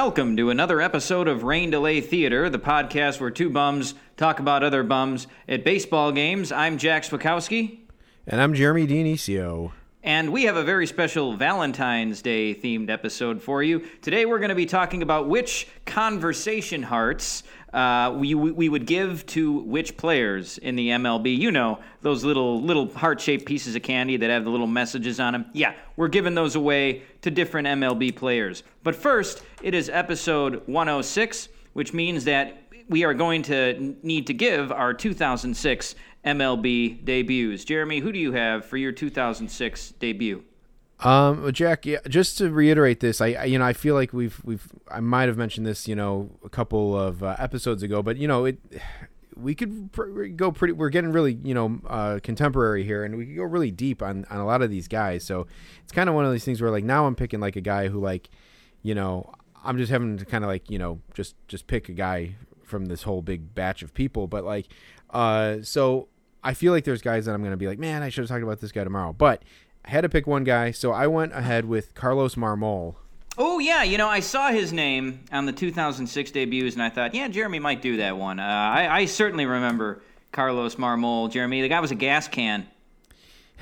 Welcome to another episode of Rain Delay Theater, the podcast where two bums talk about other bums at baseball games. I'm Jack Swakowski, And I'm Jeremy Dionisio. and we have a very special Valentine's Day themed episode for you. Today, we're going to be talking about which conversation hearts uh, we, we would give to which players in the MLB. You know, those little little heart shaped pieces of candy that have the little messages on them. Yeah, we're giving those away to different MLB players. But first, it is episode 106, which means that we are going to need to give our 2006 MLB debuts. Jeremy, who do you have for your 2006 debut? Um, Jack, yeah, just to reiterate this, I, I you know I feel like we've we've I might have mentioned this you know a couple of uh, episodes ago, but you know it we could pr- go pretty. We're getting really you know uh, contemporary here, and we could go really deep on on a lot of these guys. So it's kind of one of these things where like now I'm picking like a guy who like you know I'm just having to kind of like you know just just pick a guy from this whole big batch of people, but like uh so I feel like there's guys that I'm gonna be like, man, I should have talked about this guy tomorrow, but. I had to pick one guy, so I went ahead with Carlos Marmol. Oh yeah, you know I saw his name on the 2006 debuts, and I thought, yeah, Jeremy might do that one. Uh, I, I certainly remember Carlos Marmol. Jeremy, the guy was a gas can.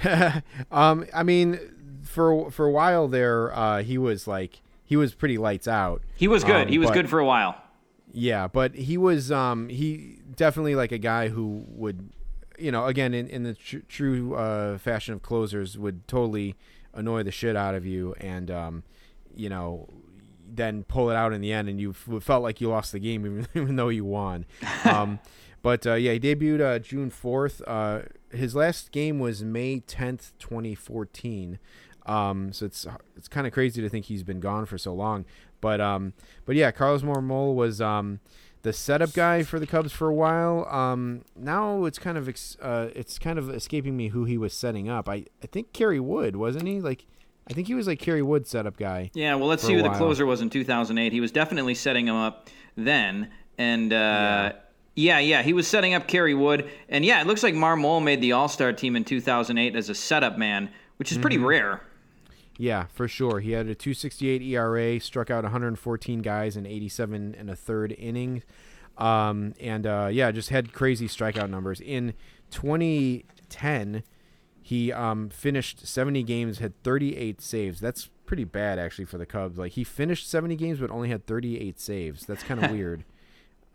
um, I mean, for for a while there, uh, he was like he was pretty lights out. He was good. Um, he was but- good for a while. Yeah, but he was um he definitely like a guy who would, you know, again in in the tr- true uh, fashion of closers would totally annoy the shit out of you and um, you know. Then pull it out in the end, and you f- felt like you lost the game, even, even though you won. Um, but uh, yeah, he debuted uh, June fourth. Uh, his last game was May tenth, twenty fourteen. Um, so it's it's kind of crazy to think he's been gone for so long. But um, but yeah, Carlos Marmol was um, the setup guy for the Cubs for a while. Um, now it's kind of ex- uh, it's kind of escaping me who he was setting up. I I think Kerry Wood wasn't he? Like I think he was like Kerry Wood setup guy. Yeah, well, let's see who the closer was in 2008. He was definitely setting him up then, and uh, yeah. yeah, he was setting up Kerry Wood, and yeah, it looks like Marmol made the All Star team in 2008 as a setup man, which is pretty rare. Yeah, for sure. He had a 268 ERA, struck out 114 guys in 87 and a third innings. Um, and uh, yeah, just had crazy strikeout numbers. In 2010, he um, finished 70 games, had 38 saves. That's pretty bad actually for the Cubs. Like he finished 70 games but only had 38 saves. That's kind of weird.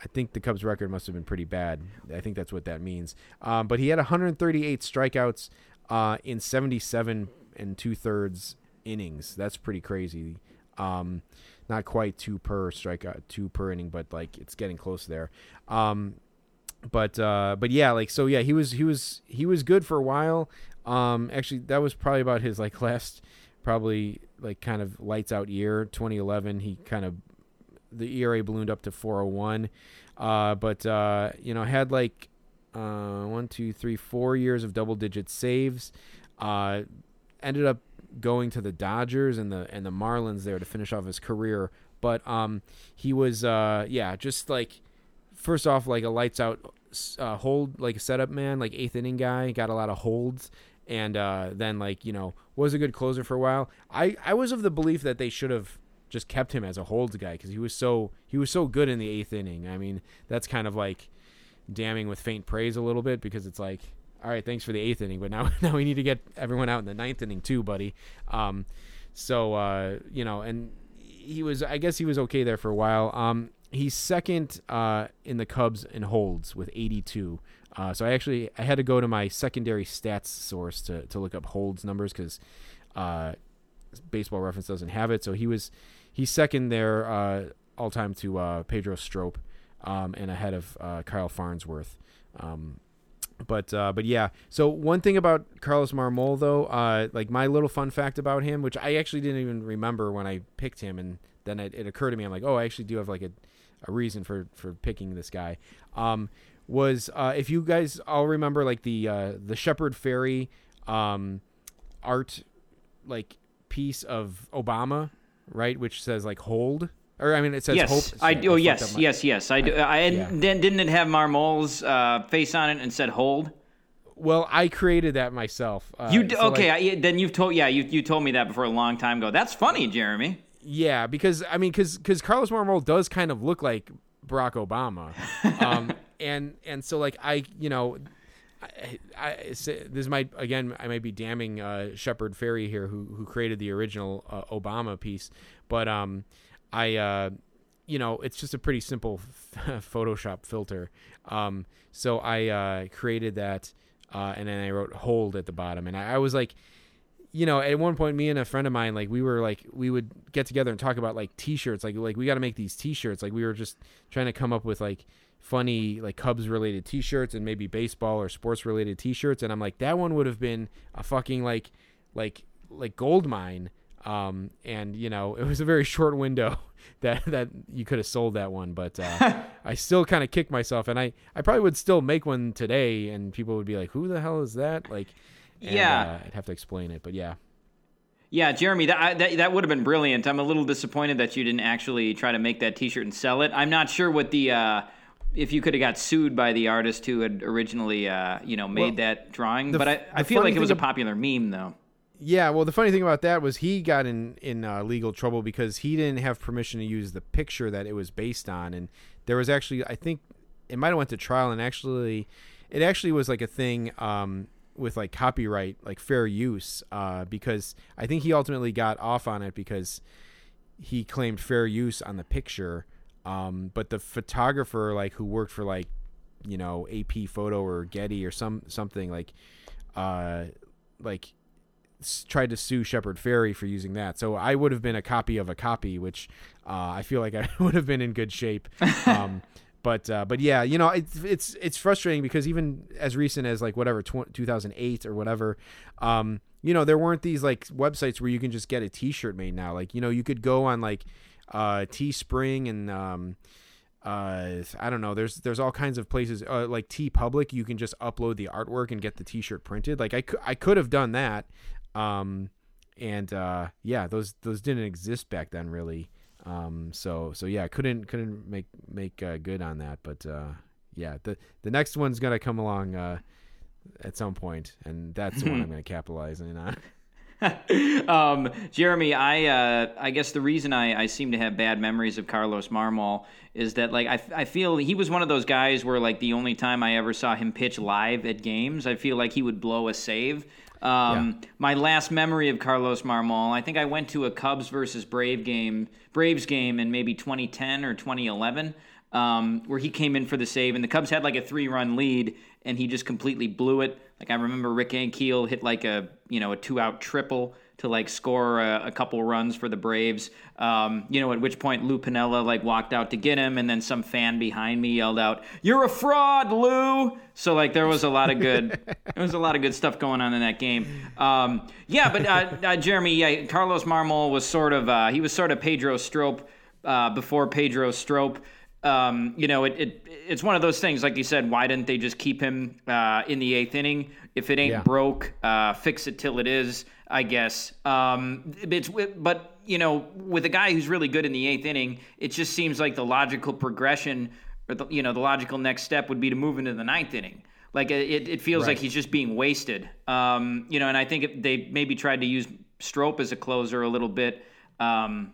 I think the Cubs record must have been pretty bad. I think that's what that means. Um, but he had 138 strikeouts uh, in 77 and two thirds innings. That's pretty crazy. Um, not quite two per strikeout, two per inning, but like it's getting close there. Um, but uh, but yeah, like so yeah, he was he was he was good for a while. Um, actually, that was probably about his like last, probably like kind of lights out year. 2011, he kind of the ERA ballooned up to 401. Uh, but uh, you know, had like uh, one, two, three, four years of double digit saves. Uh, ended up going to the Dodgers and the and the Marlins there to finish off his career. But um, he was uh, yeah, just like first off like a lights out uh, hold like a setup man, like eighth inning guy, got a lot of holds. And uh, then, like you know, was a good closer for a while. I, I was of the belief that they should have just kept him as a holds guy because he was so he was so good in the eighth inning. I mean, that's kind of like damning with faint praise a little bit because it's like, all right, thanks for the eighth inning, but now now we need to get everyone out in the ninth inning too, buddy. Um, so uh, you know, and he was I guess he was okay there for a while. Um, he's second uh, in the Cubs in holds with 82. Uh, so I actually I had to go to my secondary stats source to to look up holds numbers because uh, Baseball Reference doesn't have it. So he was he's second there uh, all time to uh, Pedro Strop um, and ahead of uh, Kyle Farnsworth. Um, but uh, but yeah. So one thing about Carlos Marmol though, uh, like my little fun fact about him, which I actually didn't even remember when I picked him, and then it, it occurred to me, I'm like, oh, I actually do have like a, a reason for for picking this guy. Um, was uh, if you guys all remember like the uh, the Shepard Fairey um, art like piece of Obama, right, which says like hold. Or I mean, it says yes, hope. I do. Oh, yes, yes, yes. I do. I, and Yeah. then didn't it have Marmol's uh, face on it and said hold? Well, I created that myself. Uh, You d- so, okay? like, I, then you've told yeah you you told me that before a long time ago. That's funny, Jeremy. Yeah, because I mean, because because Carlos Marmol does kind of look like Barack Obama, um, and and so like I you know, I, I this might again I might be damning uh, Shepard Fairey here who who created the original uh, Obama piece, but um, I uh, you know it's just a pretty simple Photoshop filter, um, so I uh, created that, uh, and then I wrote hold at the bottom, and I, I was like you know, at one point, me and a friend of mine, like we were like we would get together and talk about like T-shirts, like like we got to make these T-shirts. Like we were just trying to come up with like funny like Cubs related T-shirts and maybe baseball or sports related T-shirts. And I'm like, that one would have been a fucking like like like gold mine. Um, and you know, it was a very short window that that you could have sold that one, but uh, I still kind of kicked myself, and I I probably would still make one today, and people would be like, who the hell is that? Like. And, Yeah. uh, I'd have to explain it, but yeah. Yeah, Jeremy, that I- that, that would have been brilliant. I'm a little disappointed that you didn't actually try to make that T-shirt and sell it. I'm not sure what the uh, if you could have got sued by the artist who had originally uh, you know made Well, that drawing, but I, the feel like it was a popular meme though. Yeah, well, the funny thing about that was he got in in uh, legal trouble because he didn't have permission to use the picture that it was based on, and there was actually, I think, it might have went to trial, and actually, it actually was like a thing um, with like copyright, like fair use, uh, because I think he ultimately got off on it because he claimed fair use on the picture, um, but the photographer, like who worked for like, you know, AP Photo or Getty or some something like, uh, like tried to sue Shepard Fairey for using that. So I would have been a copy of a copy, which uh, I feel like I would have been in good shape. Um, but uh, but yeah, you know, it's it's it's frustrating because even as recent as like whatever tw- 2008 or whatever, um, you know, there weren't these like websites where you can just get a T-shirt made now. Like you know, you could go on like uh, Teespring and um, uh, I don't know. There's there's all kinds of places uh, like TeePublic. You can just upload the artwork and get the T-shirt printed. Like I could I could have done that, um, and uh, yeah, those those didn't exist back then really. Um, so so yeah, couldn't couldn't make make uh, good on that. But uh, yeah, the the next one's gonna come along uh, at some point, and that's the one I'm gonna capitalize on. um, Jeremy, I uh, I guess the reason I, I seem to have bad memories of Carlos Marmol is that like I, I feel he was one of those guys where like the only time I ever saw him pitch live at games, I feel like he would blow a save. Um, My last memory of Carlos Marmol, I think I went to a Cubs versus Brave game, Braves game in maybe 2010 or 2011, um, where he came in for the save, and the Cubs had like a three-run lead, and he just completely blew it. Like I remember Rick Ankiel hit like a you know a two-out triple to like score a, a couple runs for the Braves. Um, you know, at which point Lou Pinella like walked out to get him, and then some fan behind me yelled out, "You're a fraud, Lou!" So like there was a lot of good, there was a lot of good stuff going on in that game. Um, yeah, but uh, uh, Jeremy, yeah, Carlos Marmol was sort of uh, he was sort of Pedro Strop uh, before Pedro Strop. Um, you know, it, it it's one of those things. Like you said, why didn't they just keep him uh, in the eighth inning? If it ain't Yeah. broke, uh, fix it till it is. I guess. Um, it's but you know, with a guy who's really good in the eighth inning, it just seems like the logical progression, or the, you know, the logical next step would be to move into the ninth inning. Like it, it feels like he's just being wasted. Um, you know, and I think if they maybe tried to use Strop as a closer a little bit. Um,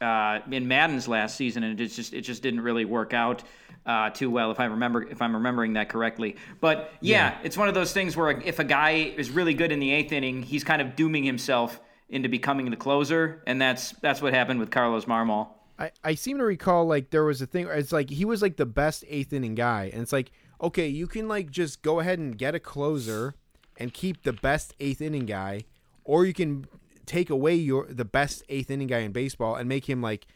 uh, in Maddon's last season, and it just it just didn't really work out uh, too well if I remember if I'm remembering that correctly. But yeah, it's one of those things where if a guy is really good in the eighth inning, he's kind of dooming himself into becoming the closer, and that's that's what happened with Carlos Marmol. I, I seem to recall like there was a thing it's like he was like the best eighth inning guy and it's like okay you can like just go ahead and get a closer and keep the best eighth inning guy or you can take away your the best eighth inning guy in baseball and make him like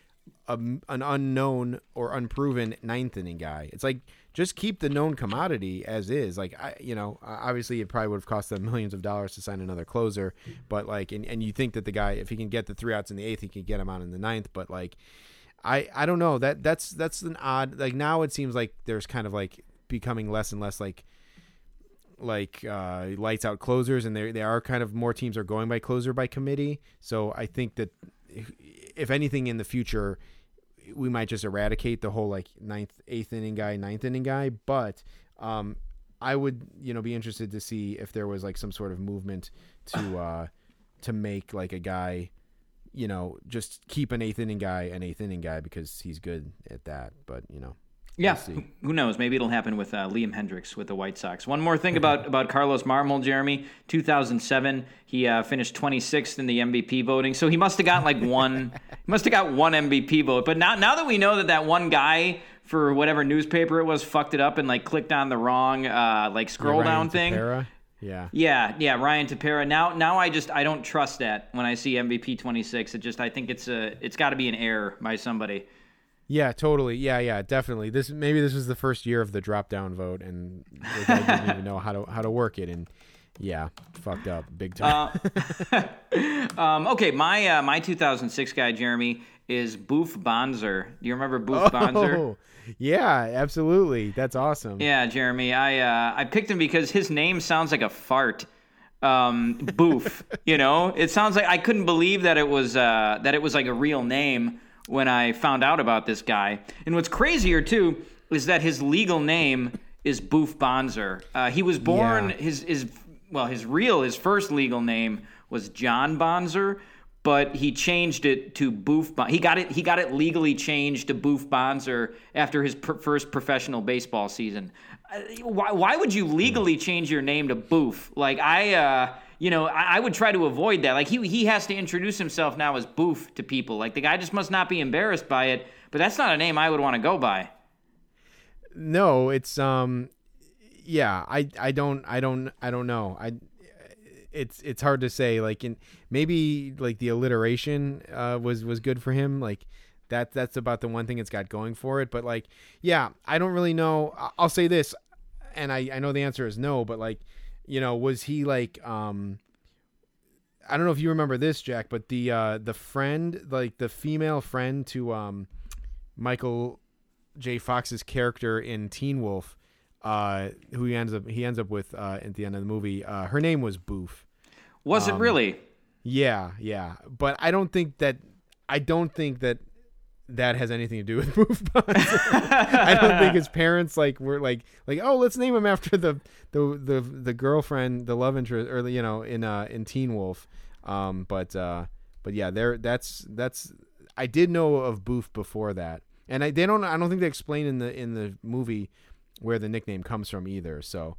a, an unknown or unproven ninth inning guy. It's like just keep the known commodity as is. Like i you know obviously it probably would have cost them millions of dollars to sign another closer but like and, and you think that the guy if he can get the three outs in the eighth he can get him out in the ninth but like I I don't know. That that's that's an odd like now it seems like there's kind of like becoming less and less like like uh, lights out closers, and they they are kind of more teams are going by closer by committee. So I think that if, anything in the future, we might just eradicate the whole like ninth, eighth inning guy, ninth inning guy. But um, I would you know be interested to see if there was like some sort of movement to uh, to make like a guy. You know, just keep an eighth inning guy, an eighth inning guy because he's good at that. But you know, Yeah, see. who- knows? Maybe it'll happen with uh, Liam Hendriks with the White Sox. One more thing about about Carlos Marmol, Jeremy. 2007, he uh, finished 26th in the MVP voting, so he must have got like one. he must have got one MVP vote. But now now that we know that that one guy for whatever newspaper it was fucked it up and like clicked on the wrong uh, like scroll Ryan down thing. Yeah. Yeah, yeah, Ryan Tepera. Now, now I just I don't trust that when I see MVP 26. It just I think it's a it's got to be an error by somebody. Yeah, totally. Yeah, yeah, definitely. This maybe this was the first year of the drop down vote, and guy didn't even know how to how to work it, and yeah, fucked up big time. Um, okay, my uh, my 2006 guy Jeremy is Boof Bonser. Do you remember Boof Bonser? oh, yeah, absolutely. That's awesome. Yeah, Jeremy. I uh, I picked him because his name sounds like a fart. Um, Boof. you know, it sounds like I couldn't believe that it was uh, that it was like a real name when I found out about this guy. And what's crazier too is that his legal name is Boof Bonser. Uh, he was born Yeah. his his well his real his first legal name was John Bonser. But he changed it to Boof. Bon- he got it. He got it legally changed to Boof Bonser after his pr- first professional baseball season. Uh, Why, why would you legally change your name to Boof? Like I, uh, you know, I, I would try to avoid that. Like he he has to introduce himself now as Boof to people. Like the guy just must not be embarrassed by it. But that's not a name I would want to go by. No, it's um, yeah. I I don't I don't I don't know. I it's it's hard to say. Like in maybe like the alliteration uh, was was good for him. Like that that's about the one thing it's got going for it. But like yeah, I don't really know. I'll say this, and I I know the answer is no. But like you know, was he like um. I don't know if you remember this, Jack, but the uh, the friend, like the female friend to um, Michael J. Fox's character in Teen Wolf, uh, who he ends up he ends up with uh, at the end of the movie. Uh, her name was Boof. Was Um, it really? Yeah, yeah, but I don't think that I don't think that that has anything to do with Bonds. I don't think his parents like were like like oh let's name him after the the the, the girlfriend the love interest or you know in uh in Teen Wolf. Um, but uh, but yeah, there that's that's I did know of Boof before that, and I they don't I don't think they explain in the in the movie where the nickname comes from either. So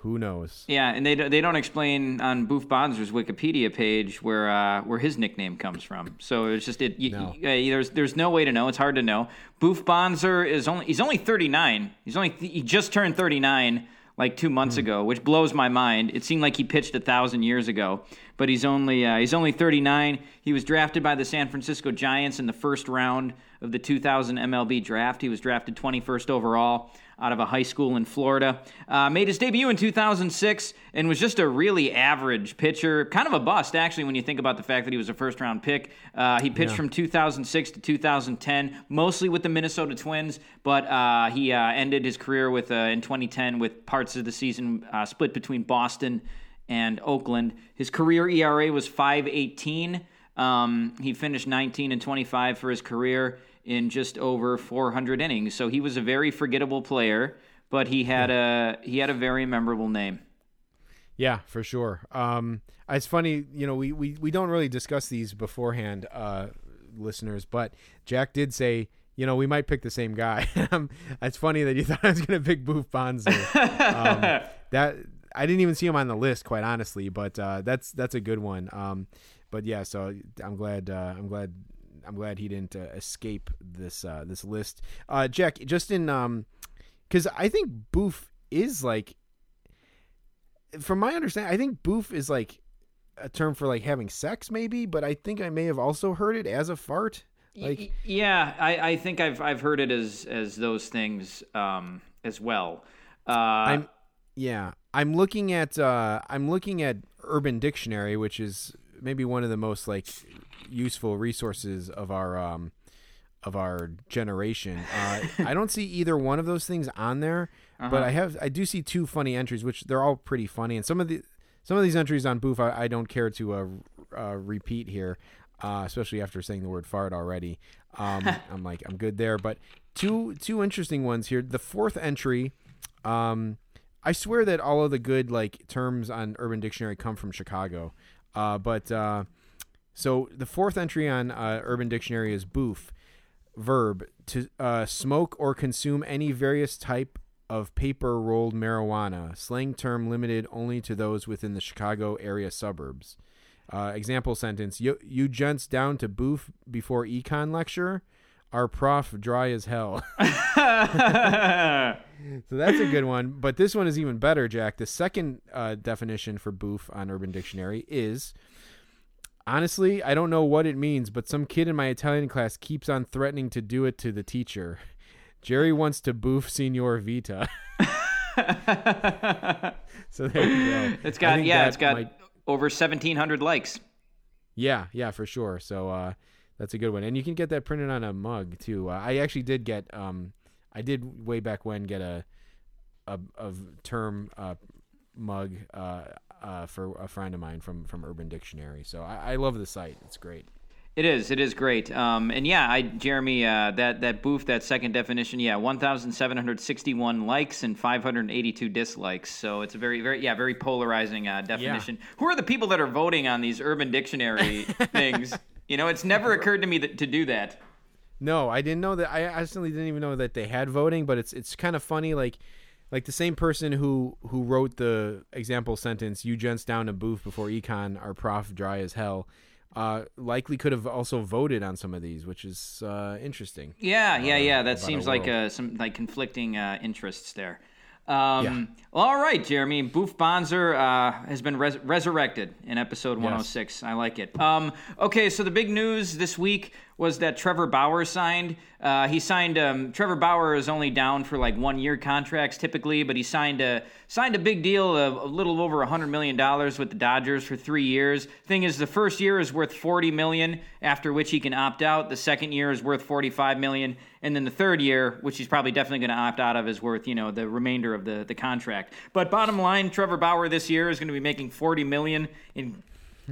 who knows? Yeah, and they don't- they don't explain on Boof Bonser's Wikipedia page where uh, where his nickname comes from. So it's just it. You, No. you- uh, there's there's no way to know. It's hard to know. Boof Bonser is only he's only 39. He's only he just turned 39 like two months ago, which blows my mind. It seemed like he pitched a thousand years ago, but he's only uh, he's only 39. He was drafted by the San Francisco Giants in the first round of the 2000 MLB draft. He was drafted 21st overall out of a high school in Florida. Uh, made his debut in 2006 and was just a really average pitcher. Kind of a bust, actually, when you think about the fact that he was a first round pick. Uh, he pitched from 2006 to 2010, mostly with the Minnesota Twins, but uh, he uh, ended his career with uh, in 2010 with parts of the season uh, split between Boston and Oakland. His career ERA was 518. Um, he finished 19 and 25 for his career in just over 400 innings. So he was a very forgettable player, but he had a he had a very memorable name. Yeah, for sure. Um, it's funny, you know, we, we, we don't really discuss these beforehand, uh, listeners, but Jack did say, you know, we might pick the same guy. Um, it's funny that you thought I was going to pick Boof Bonser. um, that I didn't even see him on the list, quite honestly, but uh, that's that's a good one. Um, but yeah, so I'm glad uh, I'm glad I'm glad he didn't uh, escape this uh, this list. Uh, Jack, just in um, because I think Boof is like from my understanding, I think boof is like a term for like having sex, maybe. But I think I may have also heard it as a fart. Like, yeah, I, I think I've I've heard it as as those things um, as well. Uh, I'm, yeah, I'm looking at uh, I'm looking at Urban Dictionary, which is maybe one of the most like useful resources of our um of our generation. Uh, I don't see either one of those things on there, but I have I do see two funny entries, which they're all pretty funny, and some of the some of these entries on Boof I, I don't care to uh, uh, repeat here, uh, especially after saying the word fart already. Um, I'm like I'm good there, but two two interesting ones here. The fourth entry. Um, I swear that all of the good like terms on Urban Dictionary come from Chicago, uh, but uh, so the fourth entry on uh, Urban Dictionary is boof, verb to uh, smoke or consume any various type of paper rolled marijuana, slang term limited only to those within the Chicago area suburbs. Uh, example sentence: you, you gents down to boof before econ lecture. Our prof dry as hell. So that's a good one. But this one is even better, Jack. The second uh, definition for boof on Urban Dictionary is honestly, I don't know what it means, but some kid in my Italian class keeps on threatening to do it to the teacher. Jerry wants to boof Signor Vita. so there you go. It's got yeah, it's got might- over seventeen hundred likes. yeah, yeah, for sure. So uh, that's a good one, and you can get that printed on a mug too. Uh, I actually did get, um, I did way back when get a, a, a term uh, mug uh, for a friend of mine from from Urban Dictionary. So I, I love the site; it's great. It is. It is great. Um, and yeah, I Jeremy, uh, that that boof, that second definition, yeah, one thousand seven hundred sixty-one likes and five hundred eighty-two dislikes. So it's a very, very, yeah, very polarizing uh, definition. Who are the people that are voting on these Urban Dictionary things? You know, it's never occurred to me that, to do that. No, I didn't know that. I actually didn't even know that they had voting, but it's it's kind of funny, like. Like the same person who who wrote the example sentence, "You gents down a booth before econ, our prof dry as hell," uh, likely could have also voted on some of these, which is uh, interesting. Yeah, yeah, yeah. That seems like uh, some like conflicting uh, interests there. Um, Yeah. well, all right, Jeremy. Boof Bonser uh, has been res- resurrected in episode 106. I like it. Um, okay, so the big news this week was that Trevor Bauer signed. Uh, he signed. Um, Trevor Bauer is only down for like one year contracts typically, but he signed a signed a big deal of a little over hundred million dollars with the Dodgers for three years. Thing is, the first year is worth forty million, after which he can opt out. The second year is worth forty five million, and then the third year, which he's probably definitely going to opt out of, is worth you know the remainder of the the contract. But bottom line, Trevor Bauer this year is going to be making forty million in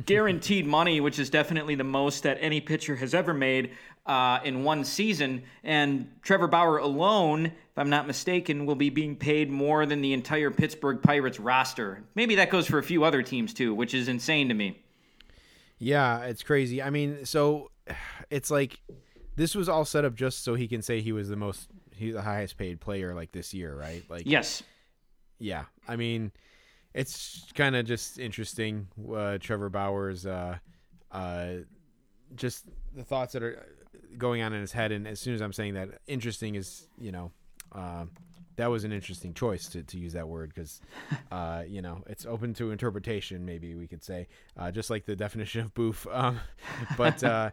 guaranteed money, which is definitely the most that any pitcher has ever made uh, in one season. And Trevor Bauer alone, if I'm not mistaken, will be being paid more than the entire Pittsburgh Pirates roster. Maybe that goes for a few other teams too, which is insane to me. Yeah, it's crazy. I mean, so it's like this was all set up just so he can say he was the most, he the highest paid player like this year, right? Like, Yes. yeah. I mean, it's kind of just interesting. Uh, Trevor Bauer's, uh, uh, just the thoughts that are going on in his head. And as soon as I'm saying that, interesting is, you know, uh, that was an interesting choice to, to use that word because, uh, you know, it's open to interpretation. Maybe we could say, uh, just like the definition of boof. Um, but, uh,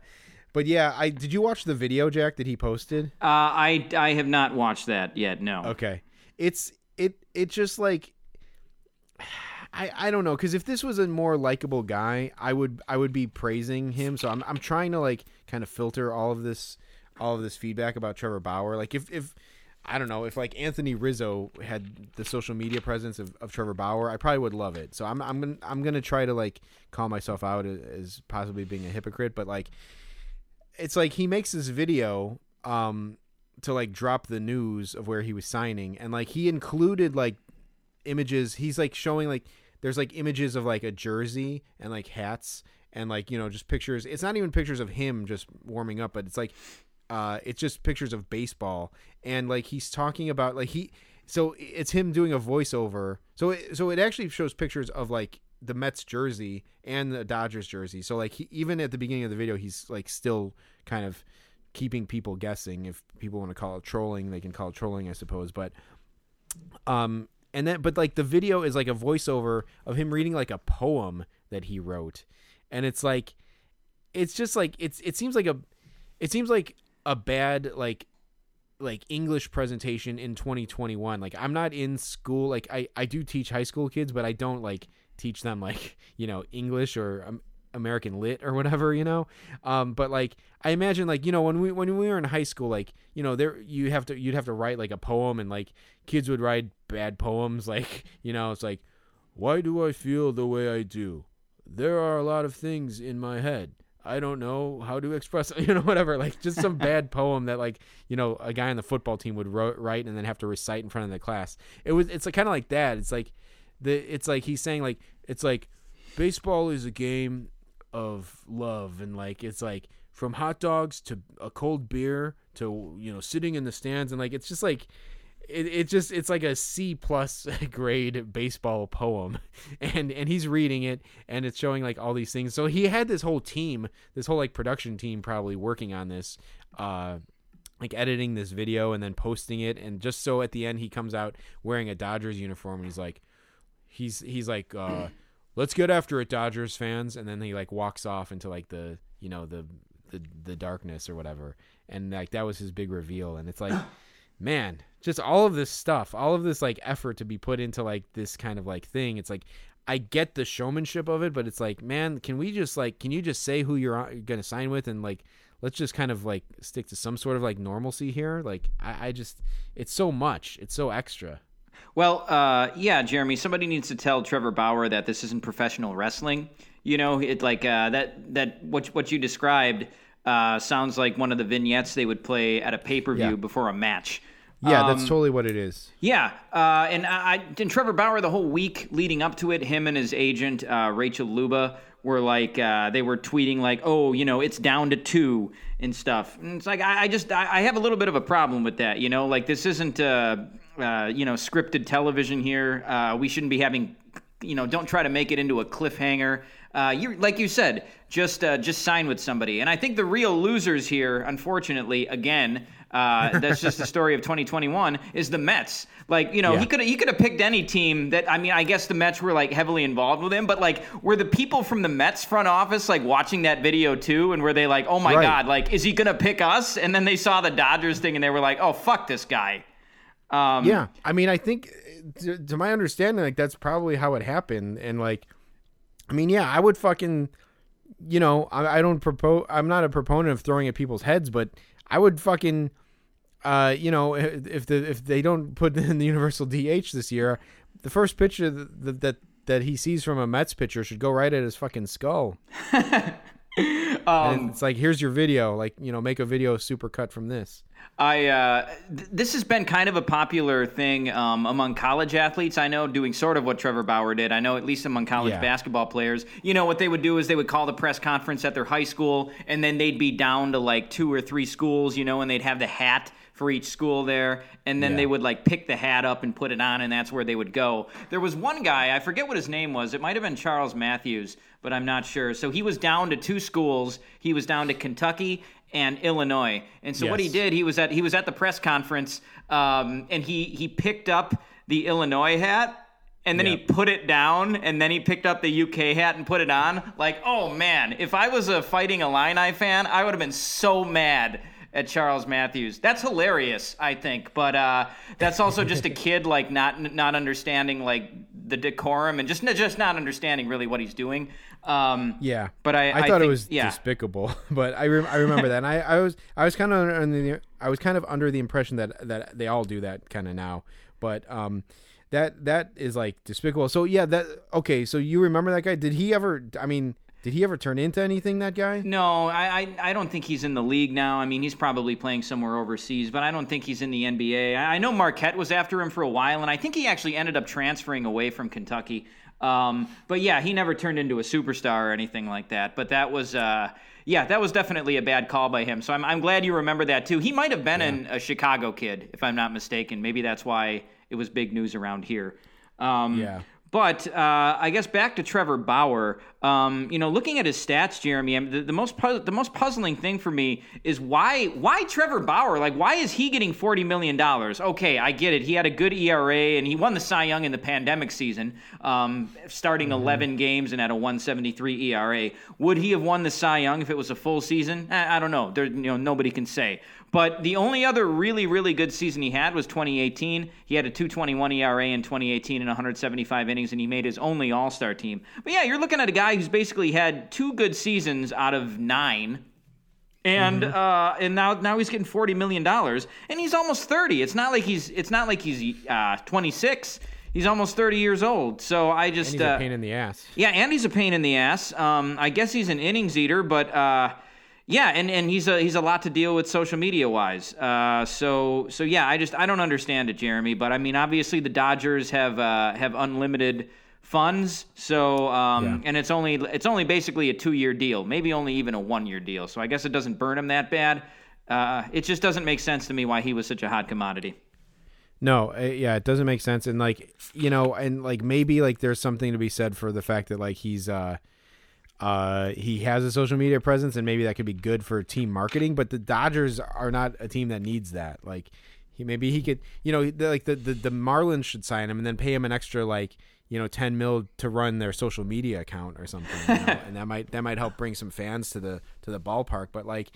but yeah, I did you watch the video, Jack, that he posted? Uh, I I have not watched that yet. No. Okay. It's it it just like I I don't know cuz if this was a more likable guy, I would I would be praising him. So I'm I'm trying to like kind of filter all of this all of this feedback about Trevor Bauer. Like if if I don't know if like Anthony Rizzo had the social media presence of, of Trevor Bauer, I probably would love it. So I'm I'm gonna I'm gonna try to like call myself out as possibly being a hypocrite, but like it's like he makes this video um to like drop the news of where he was signing and like he included like images he's like showing like there's like images of like a jersey and like hats and like you know just pictures. It's not even pictures of him just warming up but it's like uh it's just pictures of baseball. And like he's talking about like he so it's him doing a voiceover. So it, so it actually shows pictures of like the Mets jersey and the Dodgers jersey. So like he, even at the beginning of the video he's like still kind of keeping people guessing if people want to call it trolling they can call it trolling I suppose. But um and then but like the video is like a voiceover of him reading like a poem that he wrote. And it's like it's just like it's it seems like a it seems like a bad like like English presentation in 2021 like I'm not in school like I I do teach high school kids but I don't like teach them like you know English or um, American Lit or whatever, you know. Um, but like I imagine like you know when we when we were in high school, like you know there you have to you'd have to write like a poem and like kids would write bad poems, like you know it's like why do I feel the way I do? There are a lot of things in my head. I don't know how to express, you know, whatever. Like just some bad poem that, like, you know, a guy on the football team would ro- write and then have to recite in front of the class. It was, it's like, kind of like that. It's like, the, it's like he's saying like, it's like, baseball is a game of love. And like, it's like from hot dogs to a cold beer to you know sitting in the stands. And like it's just like it, it just it's like a C plus grade baseball poem, and and he's reading it, and it's showing like all these things. So he had this whole team, this whole like production team, probably working on this, uh, like editing this video and then posting it, and just so at the end he comes out wearing a Dodgers uniform, and he's like, he's he's like, uh, let's get after it, Dodgers fans, and then he like walks off into like the you know the the the darkness or whatever, and like that was his big reveal, and it's like man, just all of this stuff, all of this like effort to be put into like this kind of like thing. It's like I get the showmanship of it, but it's like, man, can we just like, can you just say who you're uh, going to sign with and like, let's just kind of like stick to some sort of like normalcy here. Like, I, I just, it's so much, it's so extra. Well, uh, yeah, Jeremy. Somebody needs to tell Trevor Bauer that this isn't professional wrestling. You know, it like uh, that. That what what you described uh, sounds like one of the vignettes they would play at a pay per view Yeah. before a match. Yeah, Um, that's totally what it is. Yeah, uh, and I, I- and Trevor Bauer the whole week leading up to it, him and his agent uh, Rachel Luba were like uh, they were tweeting like, oh, you know, it's down to two and stuff. And it's like I, I just I, I have a little bit of a problem with that. You know, like this isn't uh, you know scripted television here. Uh, we shouldn't be having you know don't try to make it into a cliffhanger. Uh, you like you said, just uh, just sign with somebody. And I think the real losers here, unfortunately, again. Uh, that's just the story of 2021 is the Mets. Like, you know, Yeah. he could he could have picked any team that I mean, I guess the Mets were like heavily involved with him, but like were the people from the Mets front office like watching that video too and were they like, "Oh my Right. god, like is he going to pick us?" And then they saw the Dodgers thing and they were like, "Oh, fuck this guy." Um Yeah, I mean, I think to, to my understanding, like that's probably how it happened. And like, I mean, yeah, I would fucking, you know, I, I don't propose. I'm not a proponent of throwing at people's heads, but I would fucking, uh, you know, if if the if they don't put in the universal DH this year, the first pitcher that that that he sees from a Mets pitcher should go right at his fucking skull. and it's like, here's your video. Like, you know, make a video super cut from this. I uh, th- this has been kind of a popular thing um, among college athletes. I know doing sort of what Trevor Bauer did. I know at least among college Yeah. basketball players. You know what they would do is they would call the press conference at their high school, and then they'd be down to like two or three schools. You know, and they'd have the hat for each school there, and then Yeah. they would like pick the hat up and put it on, and that's where they would go. There was one guy I forget what his name was. It might have been Charles Matthews, but I'm not sure. So he was down to two schools. He was down to Kentucky and Illinois. And so what he did, he was at he was at the press conference, um, and he he picked up the Illinois hat. And then he put it down, and then he picked up the UK hat and put it on. Like, oh man, if I was a Fighting Illini fan, I would have been so mad at Charles Matthews. That's hilarious, I think. But uh, that's also just a kid like not not understanding like the decorum and just just not understanding really what he's doing. Um, Yeah, But I- I thought think- it was yeah. despicable, but I rem- I remember that. And I, I was I was kind of under the I was kind of under the impression that that they all do that kind of now, but um, that that is like despicable. So yeah, that okay. So you remember that guy? Did he ever? I mean, did he ever turn into anything? That guy? No, I, I I don't think he's in the league now. I mean, he's probably playing somewhere overseas, but I don't think he's in the NBA. I, I know Marquette was after him for a while, and I think he actually ended up transferring away from Kentucky. Um, but yeah, he never turned into a superstar or anything like that. But that was, uh, yeah, that was definitely a bad call by him. So I'm, I'm glad you remember that too. He might have been an, a Chicago kid, if I'm not mistaken. Maybe that's why it was big news around here. Um, Yeah. But uh, I guess back to Trevor Bauer. Um, you know, looking at his stats, Jeremy, I mean, the, the most pu- the most puzzling thing for me is why why Trevor Bauer? Like, why is he getting forty million dollars? Okay, I get it. He had a good ERA and he won the Cy Young in the pandemic season, um, starting eleven games and had a one seventy three ERA. Would he have won the Cy Young if it was a full season? I, I don't know. There, you know, nobody can say. But the only other really, really good season he had was 2018. He had a 221 ERA in 2018 in 175 innings. and he made his only All Star team. But yeah, you're looking at a guy who's basically had two good seasons out of nine. And uh, and now now he's getting forty million dollars, and he's almost thirty. It's not like he's it's not like he's uh, twenty six. He's almost thirty years old. So I just And he's a uh, pain in the ass. yeah, and he's a pain in the ass. Um, I guess he's an innings eater, but uh, yeah, and, and he's a he's a lot to deal with social media wise. Uh, so so yeah, I just I don't understand it, Jeremy. But I mean, obviously the Dodgers have uh, have unlimited funds. So um, Yeah. and it's only it's only basically a two year deal, maybe only even a one year deal. So I guess it doesn't burn him that bad. Uh, it just doesn't make sense to me why he was such a hot commodity. No, uh, yeah, it doesn't make sense. And like, you know, and like maybe like there's something to be said for the fact that like he's uh uh he has a social media presence and maybe that could be good for team marketing, but the Dodgers are not a team that needs that. Like he maybe he could, you know, like the, the the Marlins should sign him and then pay him an extra like you know 10 mil to run their social media account or something you know? and that might that might help bring some fans to the to the ballpark but like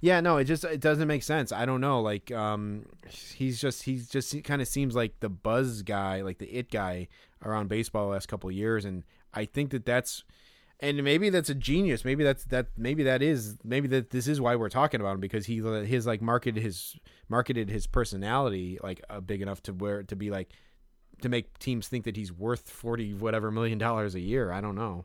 yeah no it just it doesn't make sense i don't know like um he's just he's just he kind of seems like the buzz guy like the it guy around baseball the last couple of years and i think that that's and maybe that's a genius. Maybe that's that maybe that is maybe that this is why we're talking about him because he his like marketed his marketed his personality like uh, big enough to where to be like to make teams think that he's worth 40 whatever million dollars a year. I don't know.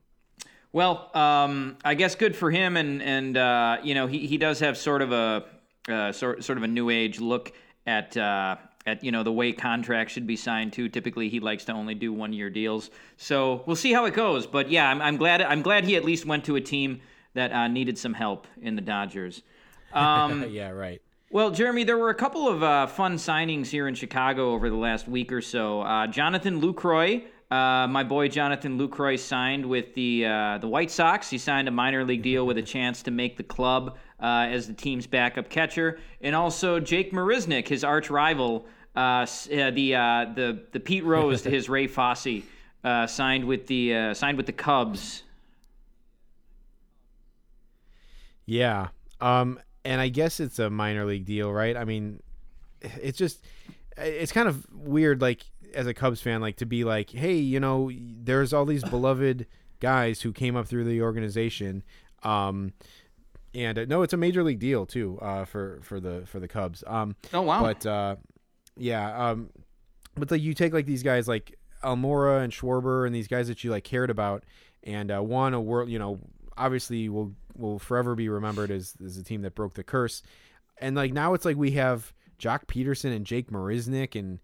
Well, um, I guess good for him, and and uh, you know he, he does have sort of a uh, sort sort of a new age look at uh, at you know the way contracts should be signed too. Typically, he likes to only do one year deals, so we'll see how it goes. But yeah, I'm, I'm glad I'm glad he at least went to a team that uh, needed some help in the Dodgers. Um, yeah right well, Jeremy, there were a couple of uh, fun signings here in Chicago over the last week or so. Uh, Jonathan Lucroy, uh, my boy Jonathan Lucroy, signed with the uh, the White Sox. He signed a minor league deal with a chance to make the club uh, as the team's backup catcher, and also Jake Marisnick, his arch rival, uh, uh, the uh, the the Pete Rose to his Ray Fosse, uh, signed with the uh, signed with the Cubs. yeah um and i guess it's a minor league deal right i mean it's just it's kind of weird like as a cubs fan like to be like hey you know there's all these beloved guys who came up through the organization um and uh, no it's a major league deal too uh for for the for the cubs um Oh wow! But uh, yeah, um, but like you take like these guys like Almora and Schwarber and these guys that you like cared about, and uh, one a world, you know, obviously will will forever be remembered as as a team that broke the curse, and like now it's like we have Joc Pederson and Jake Marisnick and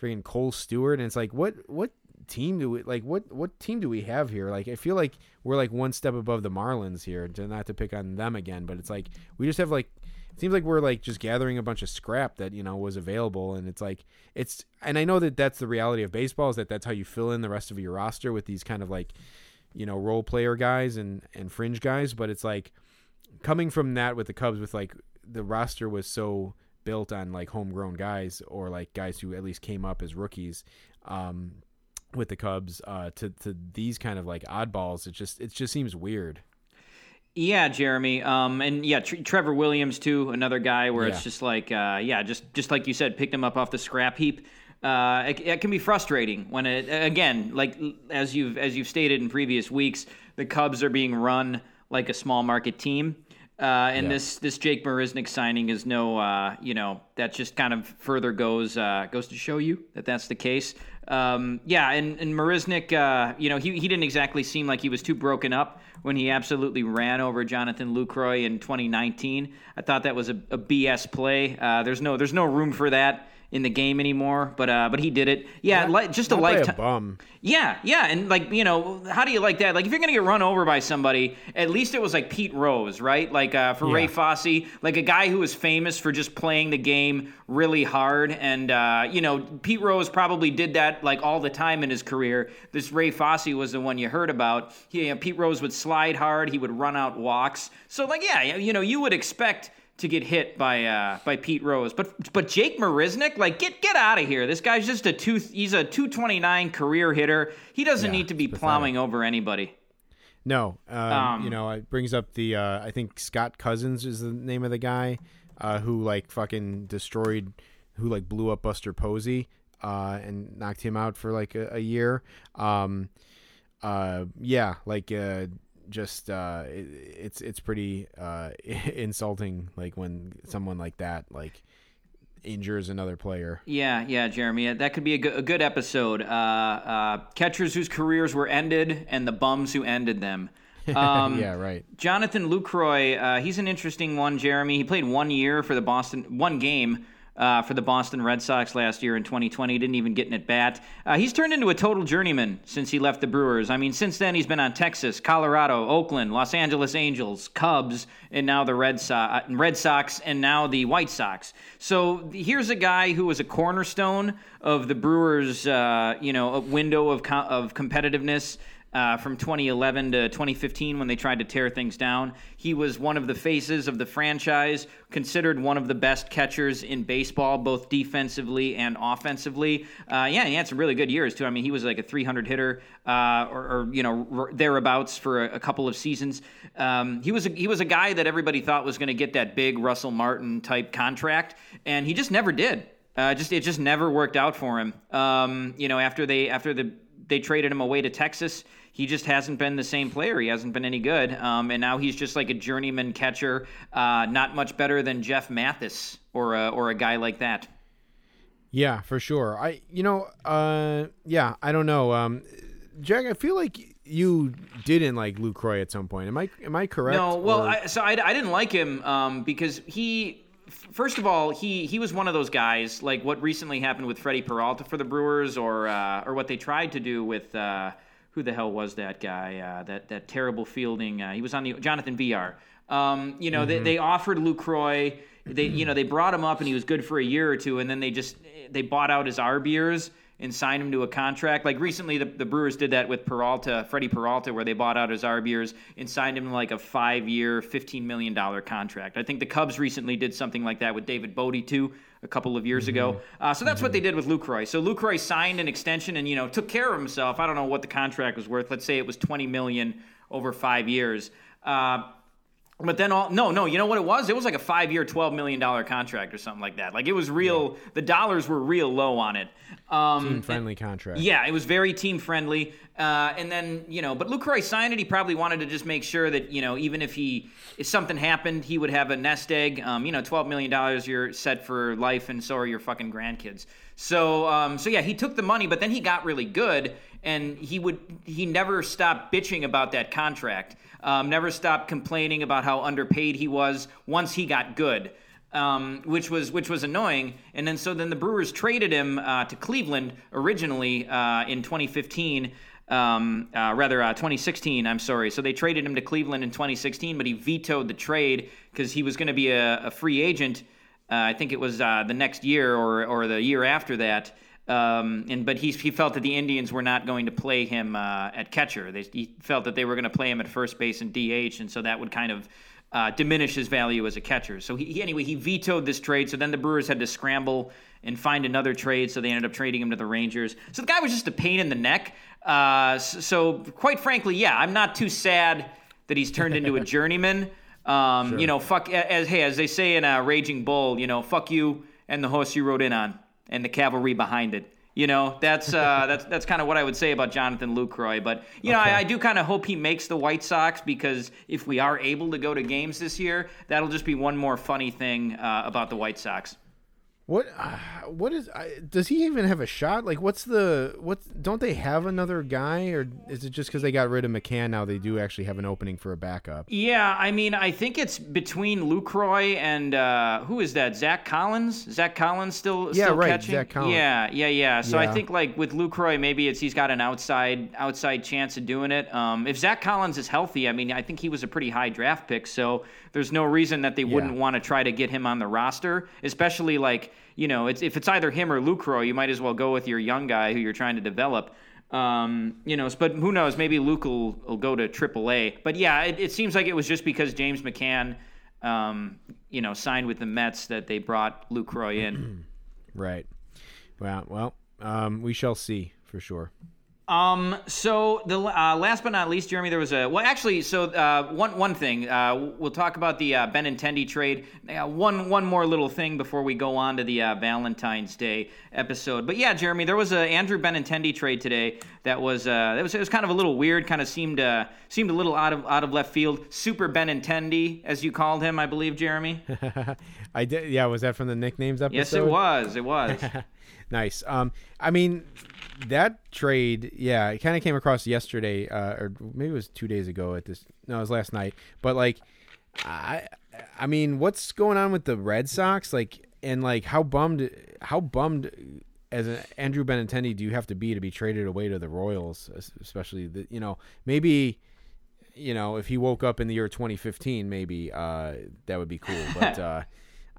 freaking Kohl Stewart, and it's like what what team do we like what what team do we have here? Like i feel like we're like one step above the marlins here to not to pick on them again but it's like we just have like it seems like we're like just gathering a bunch of scrap that you know was available and it's like it's and i know that that's the reality of baseball is that that's how you fill in the rest of your roster with these kind of like you know role player guys and and fringe guys but it's like coming from that with the cubs with like the roster was so built on like homegrown guys or like guys who at least came up as rookies um with the cubs uh to to these kind of like oddballs it just it just seems weird Yeah, Jeremy. Um, and yeah, Tr- Trevor Williams too, another guy where Yeah. it's just like, uh, yeah, just just like you said, picked him up off the scrap heap. Uh, it, it can be frustrating when it again, like as you've as you've stated in previous weeks, the Cubs are being run like a small market team. Uh, and Yeah. this this Jake Marisnick signing is no, uh, you know, that just kind of further goes uh, goes to show you that that's the case. Um, yeah, and and Marisnick, uh, you know, he he didn't exactly seem like he was too broken up when he absolutely ran over Jonathan Lucroy in 2019. I thought that was a, a BS play. Uh, there's no there's no room for that in the game anymore. But uh, but he did it. Yeah, li- just a lifetime. bum Yeah, yeah, and like you know, how do you like that? Like if you're gonna get run over by somebody, at least it was like Pete Rose, right? Like uh, for Ray Yeah. Fosse, like a guy who was famous for just playing the game really hard, and uh, you know, Pete Rose probably did that like all the time in his career. This Ray Fosse was the one you heard about. He, you know, Pete Rose would slide hard, he would run out walks. So like, yeah, you know, you would expect to get hit by uh, by Pete Rose. But but Jake Marisnick, like get get out of here. This guy's just a two he's a 229 career hitter. He doesn't Yeah, need to be plowing over anybody. No, um, Um, you know, it brings up the uh, I think Scott Cousins is the name of the guy uh, who like fucking destroyed, who like blew up Buster Posey. uh, and knocked him out for like a, a year. Um, uh, yeah, like uh, just uh, it, it's it's pretty uh, insulting like when someone like that like injures another player. Yeah, yeah, Jeremy. That could be a good, a good episode. Uh, uh, catchers whose careers were ended and the bums who ended them. Um, yeah, right. Jonathan Lucroy, uh, he's an interesting one, Jeremy. He played one year for the Boston, one game uh, for the Boston Red Sox last year in 2020. Didn't even get an at bat. Uh, he's turned into a total journeyman since he left the Brewers. I mean, since then he's been on Texas, Colorado, Oakland, Los Angeles Angels, Cubs, and now the Red Sox, uh, Red Sox, and now the White Sox. So here's a guy who was a cornerstone of the Brewers, uh, you know, a window of co- of competitiveness uh, from 2011 to 2015 when they tried to tear things down. He was one of the faces of the franchise, considered one of the best catchers in baseball, both defensively and offensively. Uh, yeah, he had some really good years too. I mean, he was like a 300 hitter uh, or, or, you know thereabouts for a, a couple of seasons. Um, he was a, he was a guy that everybody thought was going to get that big Russell Martin type contract, and he just never did. Uh, just it just never worked out for him. Um, you know, after they after the they traded him away to Texas he just hasn't been the same player. He hasn't been any good. Um, and now he's just like a journeyman catcher, uh, not much better than Jeff Mathis or a, or a guy like that. Yeah, for sure. I you know, uh, yeah, I don't know. Um, Jack, I feel like you didn't like Lucroy at some point. Am I am I correct? No, well. I, so I, I didn't like him um, because he first of all, he he was one of those guys like what recently happened with Freddie Peralta for the Brewers, or uh, or what they tried to do with uh, who the hell was that guy? Uh, that that terrible fielding. Uh, he was on the Jonathan Villar. Um, you know, mm-hmm. they, they offered Lucroy. They you know they brought him up and he was good for a year or two, and then they just they bought out his years and signed him to a contract. Like recently, the, the Brewers did that with Peralta, Freddie Peralta, where they bought out his arb years and signed him like a five-year, $15 million contract. I think the Cubs recently did something like that with David Bote, too, a couple of years mm-hmm. ago. Uh, so that's mm-hmm. what they did with Lucroy. So Lucroy signed an extension and, you know, took care of himself. I don't know what the contract was worth. Let's say it was 20 million over five years. Uh, but then all no no you know what it was? It was like a five year twelve million dollar contract or something like that. Like it was real yeah. the dollars were real low on it. Um, team friendly contract. Yeah it was very team friendly uh, and then you know but Lucroy signed it. He probably wanted to just make sure that you know even if he if something happened he would have a nest egg. Um, you know twelve million dollars you're set for life and so are your fucking grandkids so um, so yeah he took the money but then he got really good and he would he never stopped bitching about that contract um, never stopped complaining about how underpaid he was once he got good. Um, which was which was annoying. And then so then the Brewers traded him uh, to Cleveland originally uh, in 2015. Um, uh, rather, uh, 2016. I'm sorry. So they traded him to Cleveland in 2016, but he vetoed the trade because he was going to be a, a, free agent. Uh, I think it was uh, the next year or or the year after that. Um, and but he he felt that the Indians were not going to play him uh, at catcher. They, he felt that they were going to play him at first base and DH, and so that would kind of uh, diminish his value as a catcher. So he, he, anyway he vetoed this trade. So then the Brewers had to scramble and find another trade. So they ended up trading him to the Rangers. So the guy was just a pain in the neck. Uh, so, so, quite frankly, yeah, I'm not too sad that he's turned into a journeyman. Um, sure. You know, fuck as hey as they say in a Raging Bull, you know, fuck you and the horse you rode in on and the cavalry behind it. You know, that's uh, that's that's kind of what I would say about Jonathan Lucroy. But you know, I, I, do kind of hope he makes the White Sox because if we are able to go to games this year, that'll just be one more funny thing uh, about the White Sox. What uh, what is uh, does he even have a shot? Like what's the what don't they have another guy or is it just cuz they got rid of McCann now they do actually have an opening for a backup? Yeah, I mean, I think it's between Lucroy and uh, who is that? Zack Collins? Zack Collins still yeah, still right, catching? Zack Collins. Yeah, yeah, yeah. So yeah. I think like with Lucroy maybe it's he's got an outside outside chance of doing it. Um, if Zack Collins is healthy, I mean, I think he was a pretty high draft pick, so there's no reason that they wouldn't want to try to get him on the roster, especially like you know, it's if it's either him or Lucroy, you might as well go with your young guy who you're trying to develop. Um, you know, but who knows? Maybe Luke will, will go to AAA. But yeah, it, it, seems like it was just because James McCann, um, you know, signed with the Mets that they brought Lucroy in. right. Well, well, um, we shall see for sure. Um. So the uh, last but not least, Jeremy, there was a well, actually. So uh, one one thing. Uh, we'll talk about the uh, Benintendi trade. One one more little thing before we go on to the uh, Valentine's Day episode. But yeah, Jeremy, there was a Andrew Benintendi trade today that was uh, that was it was kind of a little weird. Kind of seemed uh, seemed a little out of out of left field. Super Benintendi, as you called him, I believe, Jeremy. I did. Yeah, was that from the nicknames episode? yes, it was. It was. nice. Um, I mean, that trade, yeah, it kind of came across yesterday, uh, or maybe it was two days ago. At this, no, it was last night. But like, I, I mean, what's going on with the Red Sox? Like, and like, how bummed, how bummed as an Andrew Benintendi do you have to be to be traded away to the Royals, especially the, you know, maybe. You know, if he woke up in the year 2015, maybe uh, that would be cool. But uh,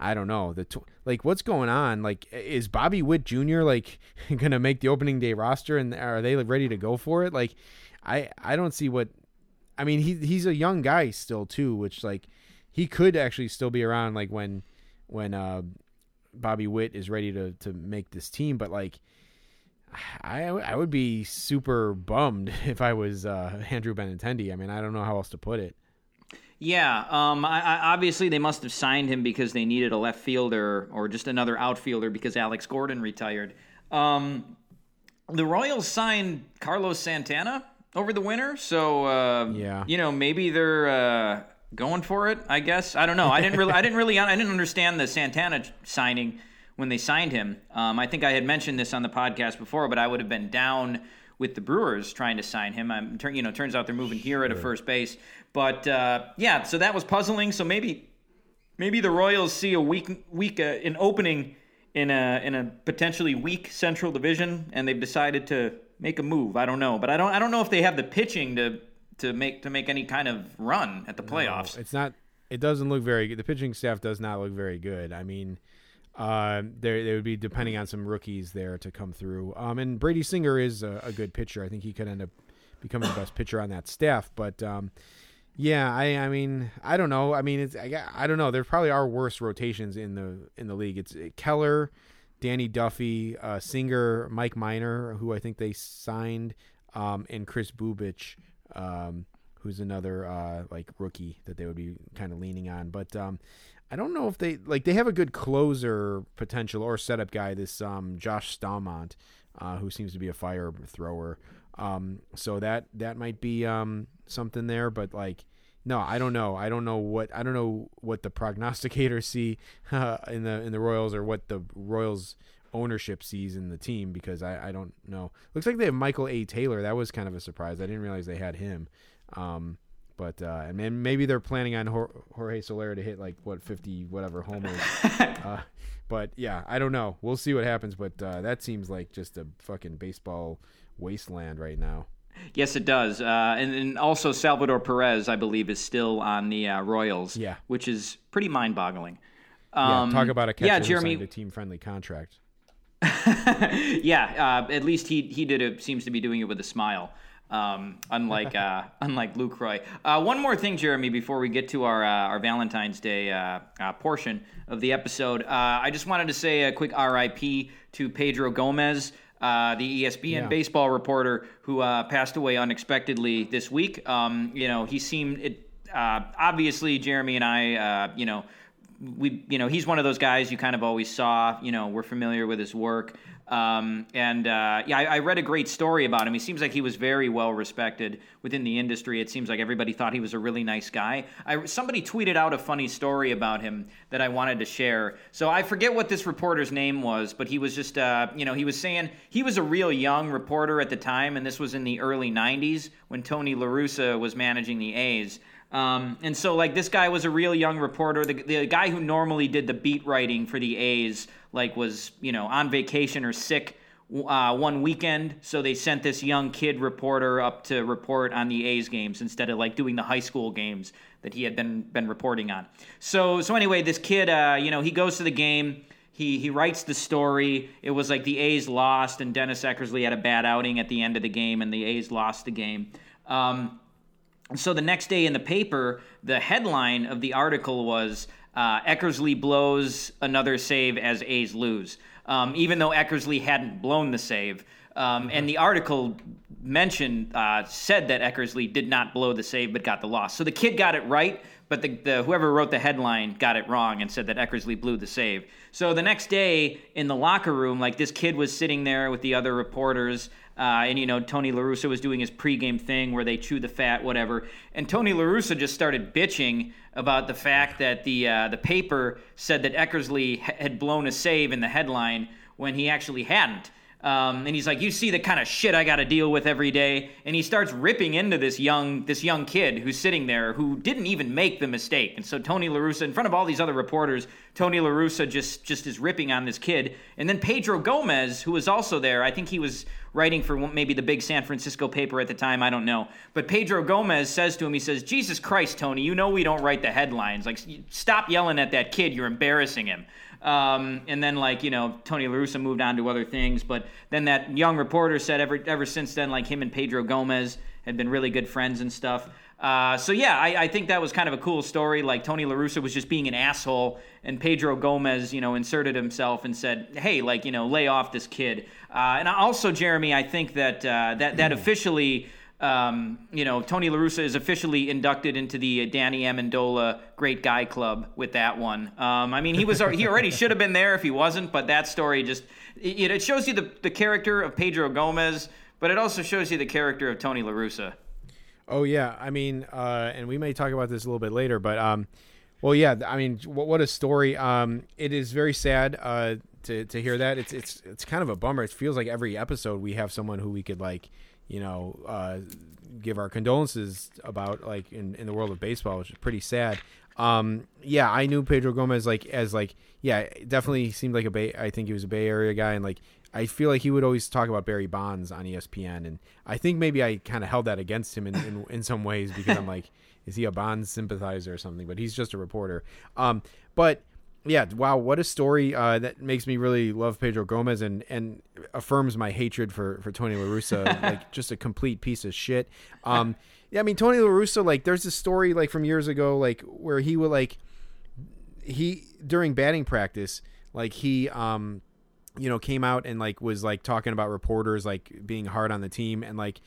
I don't know the tw- like what's going on. Like, is Bobby Witt Jr. like gonna make the opening day roster, and are they ready to go for it? Like, I I don't see what. I mean, he he's a young guy still too, which like he could actually still be around like when when uh, Bobby Witt is ready to to make this team. But like, I I would be super bummed if I was uh, Andrew Benintendi. I mean, I don't know how else to put it. Yeah, um, I, I, obviously they must have signed him because they needed a left fielder or just another outfielder because Alex Gordon retired. Um, the Royals signed Carlos Santana over the winter, so uh, Yeah. you know maybe they're uh, going for it. I guess I don't know. I didn't really, I didn't really, I didn't understand the Santana signing when they signed him. Um, I think I had mentioned this on the podcast before, but I would have been down with the Brewers trying to sign him. I'm, turn- you know, turns out they're moving here at a first base. But uh, yeah, so that was puzzling. So maybe maybe the Royals see a weak weak uh, an opening in a in a potentially weak Central Division, and they've decided to make a move. I don't know, but I don't I don't know if they have the pitching to to make to make any kind of run at the playoffs. It's not. It doesn't look very good. The pitching staff does not look very good. I mean, uh, they they would be depending on some rookies there to come through. Um, and Brady Singer is a, a good pitcher. I think he could end up becoming the best pitcher on that staff. But um, yeah, I I mean I don't know. I mean it's I, I don't know. There probably are worse rotations in the in the league. It's uh, Keller, Danny Duffy, uh, Singer, Mike Minor, who I think they signed, um, and Kris Bubic, um, who's another uh, like rookie that they would be kind of leaning on. But um, I don't know if they like they have a good closer potential or setup guy. This um, Josh Staumont, uh, who seems to be a fire thrower. Um, so that that might be um, something there, but like. No, I don't know. I don't know what I don't know what the prognosticators see uh, in the in the Royals or what the Royals ownership sees in the team because I, I don't know. Looks like they have Michael A. Taylor. That was kind of a surprise. I didn't realize they had him. Um, but uh, and maybe they're planning on Jorge Soler to hit like what fifty whatever homers. uh, but yeah, I don't know. We'll see what happens. But uh, that seems like just a fucking baseball wasteland right now. Yes, it does. Uh, and, and also Salvador Perez, I believe, is still on the uh, Royals. Yeah. which is pretty mind-boggling. Yeah, Um, talk about a catcher yeah, Jeremy. a team-friendly contract. yeah, uh, at least he he did it. Seems to be doing it with a smile. Um, unlike uh, unlike Lucroy. Uh, one more thing, Jeremy, before we get to our uh, our Valentine's Day uh, uh, portion of the episode, uh, I just wanted to say a quick R.I.P. to Pedro Gomez. Uh, the ESPN Yeah. baseball reporter who uh, passed away unexpectedly this week. Um, you know, he seemed it. Uh, obviously, Jeremy and I, uh, you know, we you know he's one of those guys you kind of always saw you know we're familiar with his work um, and uh, yeah I, I read a great story about him. He seems like he was very well respected within the industry. It seems like everybody thought he was a really nice guy. I, somebody tweeted out a funny story about him that i wanted to share. So i forget what this reporter's name was but he was just uh, you know he was saying he was a real young reporter at the time and this was in the early 90s when tony la russa was managing the a's. Um, and so, like, this guy was a real young reporter. The, the guy who normally did the beat writing for the A's, like, was, you know, on vacation or sick uh, one weekend. So they sent this young kid reporter up to report on the A's games instead of, like, doing the high school games that he had been, been reporting on. So, so anyway, this kid, uh, you know, he goes to the game. He, he writes the story. It was like the A's lost, and Dennis Eckersley had a bad outing at the end of the game, and the A's lost the game. Um, so the next day in the paper, the headline of the article was uh, Eckersley blows another save as A's lose. um, even though Eckersley hadn't blown the save. Um, and the article mentioned uh, said that Eckersley did not blow the save but got the loss. So the kid got it right, but the, the whoever wrote the headline got it wrong and said that Eckersley blew the save. So the next day in the locker room, like this kid was sitting there with the other reporters. Uh, and you know Tony La Russa was doing his pregame thing where they chew the fat, whatever. And Tony La Russa just started bitching about the fact that the uh, the paper said that Eckersley ha- had blown a save in the headline when he actually hadn't. Um, and he's like, "You see the kind of shit I got to deal with every day." And he starts ripping into this young this young kid who's sitting there who didn't even make the mistake. And so Tony La Russa, in front of all these other reporters, Tony La Russa just just is ripping on this kid. And then Pedro Gomez, who was also there, I think he was writing for maybe the big San Francisco paper at the time. I don't know. But Pedro Gomez says to him, he says, "Jesus Christ, Tony, you know we don't write the headlines. Like, stop yelling at that kid. You're embarrassing him." Um, and then like you know Tony La Russa moved on to other things, but then that young reporter said ever ever since then like him and Pedro Gomez had been really good friends and stuff. Uh, so yeah, I, I, think that was kind of a cool story. Like Tony La Russa was just being an asshole, and Pedro Gomez, you know, inserted himself and said, "Hey, like you know, lay off this kid." Uh, and also, Jeremy, I think that uh, that that officially um, you know, Tony La Russa is officially inducted into the Danny Amendola Great Guy Club with that one. Um, I mean, he was he already should have been there if he wasn't, but that story just it, it shows you the, the character of Pedro Gomez, but it also shows you the character of Tony La Russa. Oh yeah, I mean, uh, and we may talk about this a little bit later, but um, well, yeah, I mean, what, what a story. Um, it is very sad uh, to to hear that. It's it's it's kind of a bummer. It feels like every episode we have someone who we could like you know, uh, give our condolences about like in, in the world of baseball, which is pretty sad. Um, yeah, I knew Pedro Gomez like as like yeah, definitely seemed like a Bay. I think he was a Bay Area guy, and like I feel like he would always talk about Barry Bonds on ESPN, and I think maybe I kind of held that against him in, in in some ways because I'm like, is he a Bonds sympathizer or something? But he's just a reporter. Um, but yeah, wow, what a story uh, that makes me really love Pedro Gomez and and affirms my hatred for for Tony La Russa, like just a complete piece of shit. Um, yeah, I mean Tony La Russa, like there's a story like from years ago, like where he would like he during batting practice, like he um you know came out and like was like talking about reporters like being hard on the team and like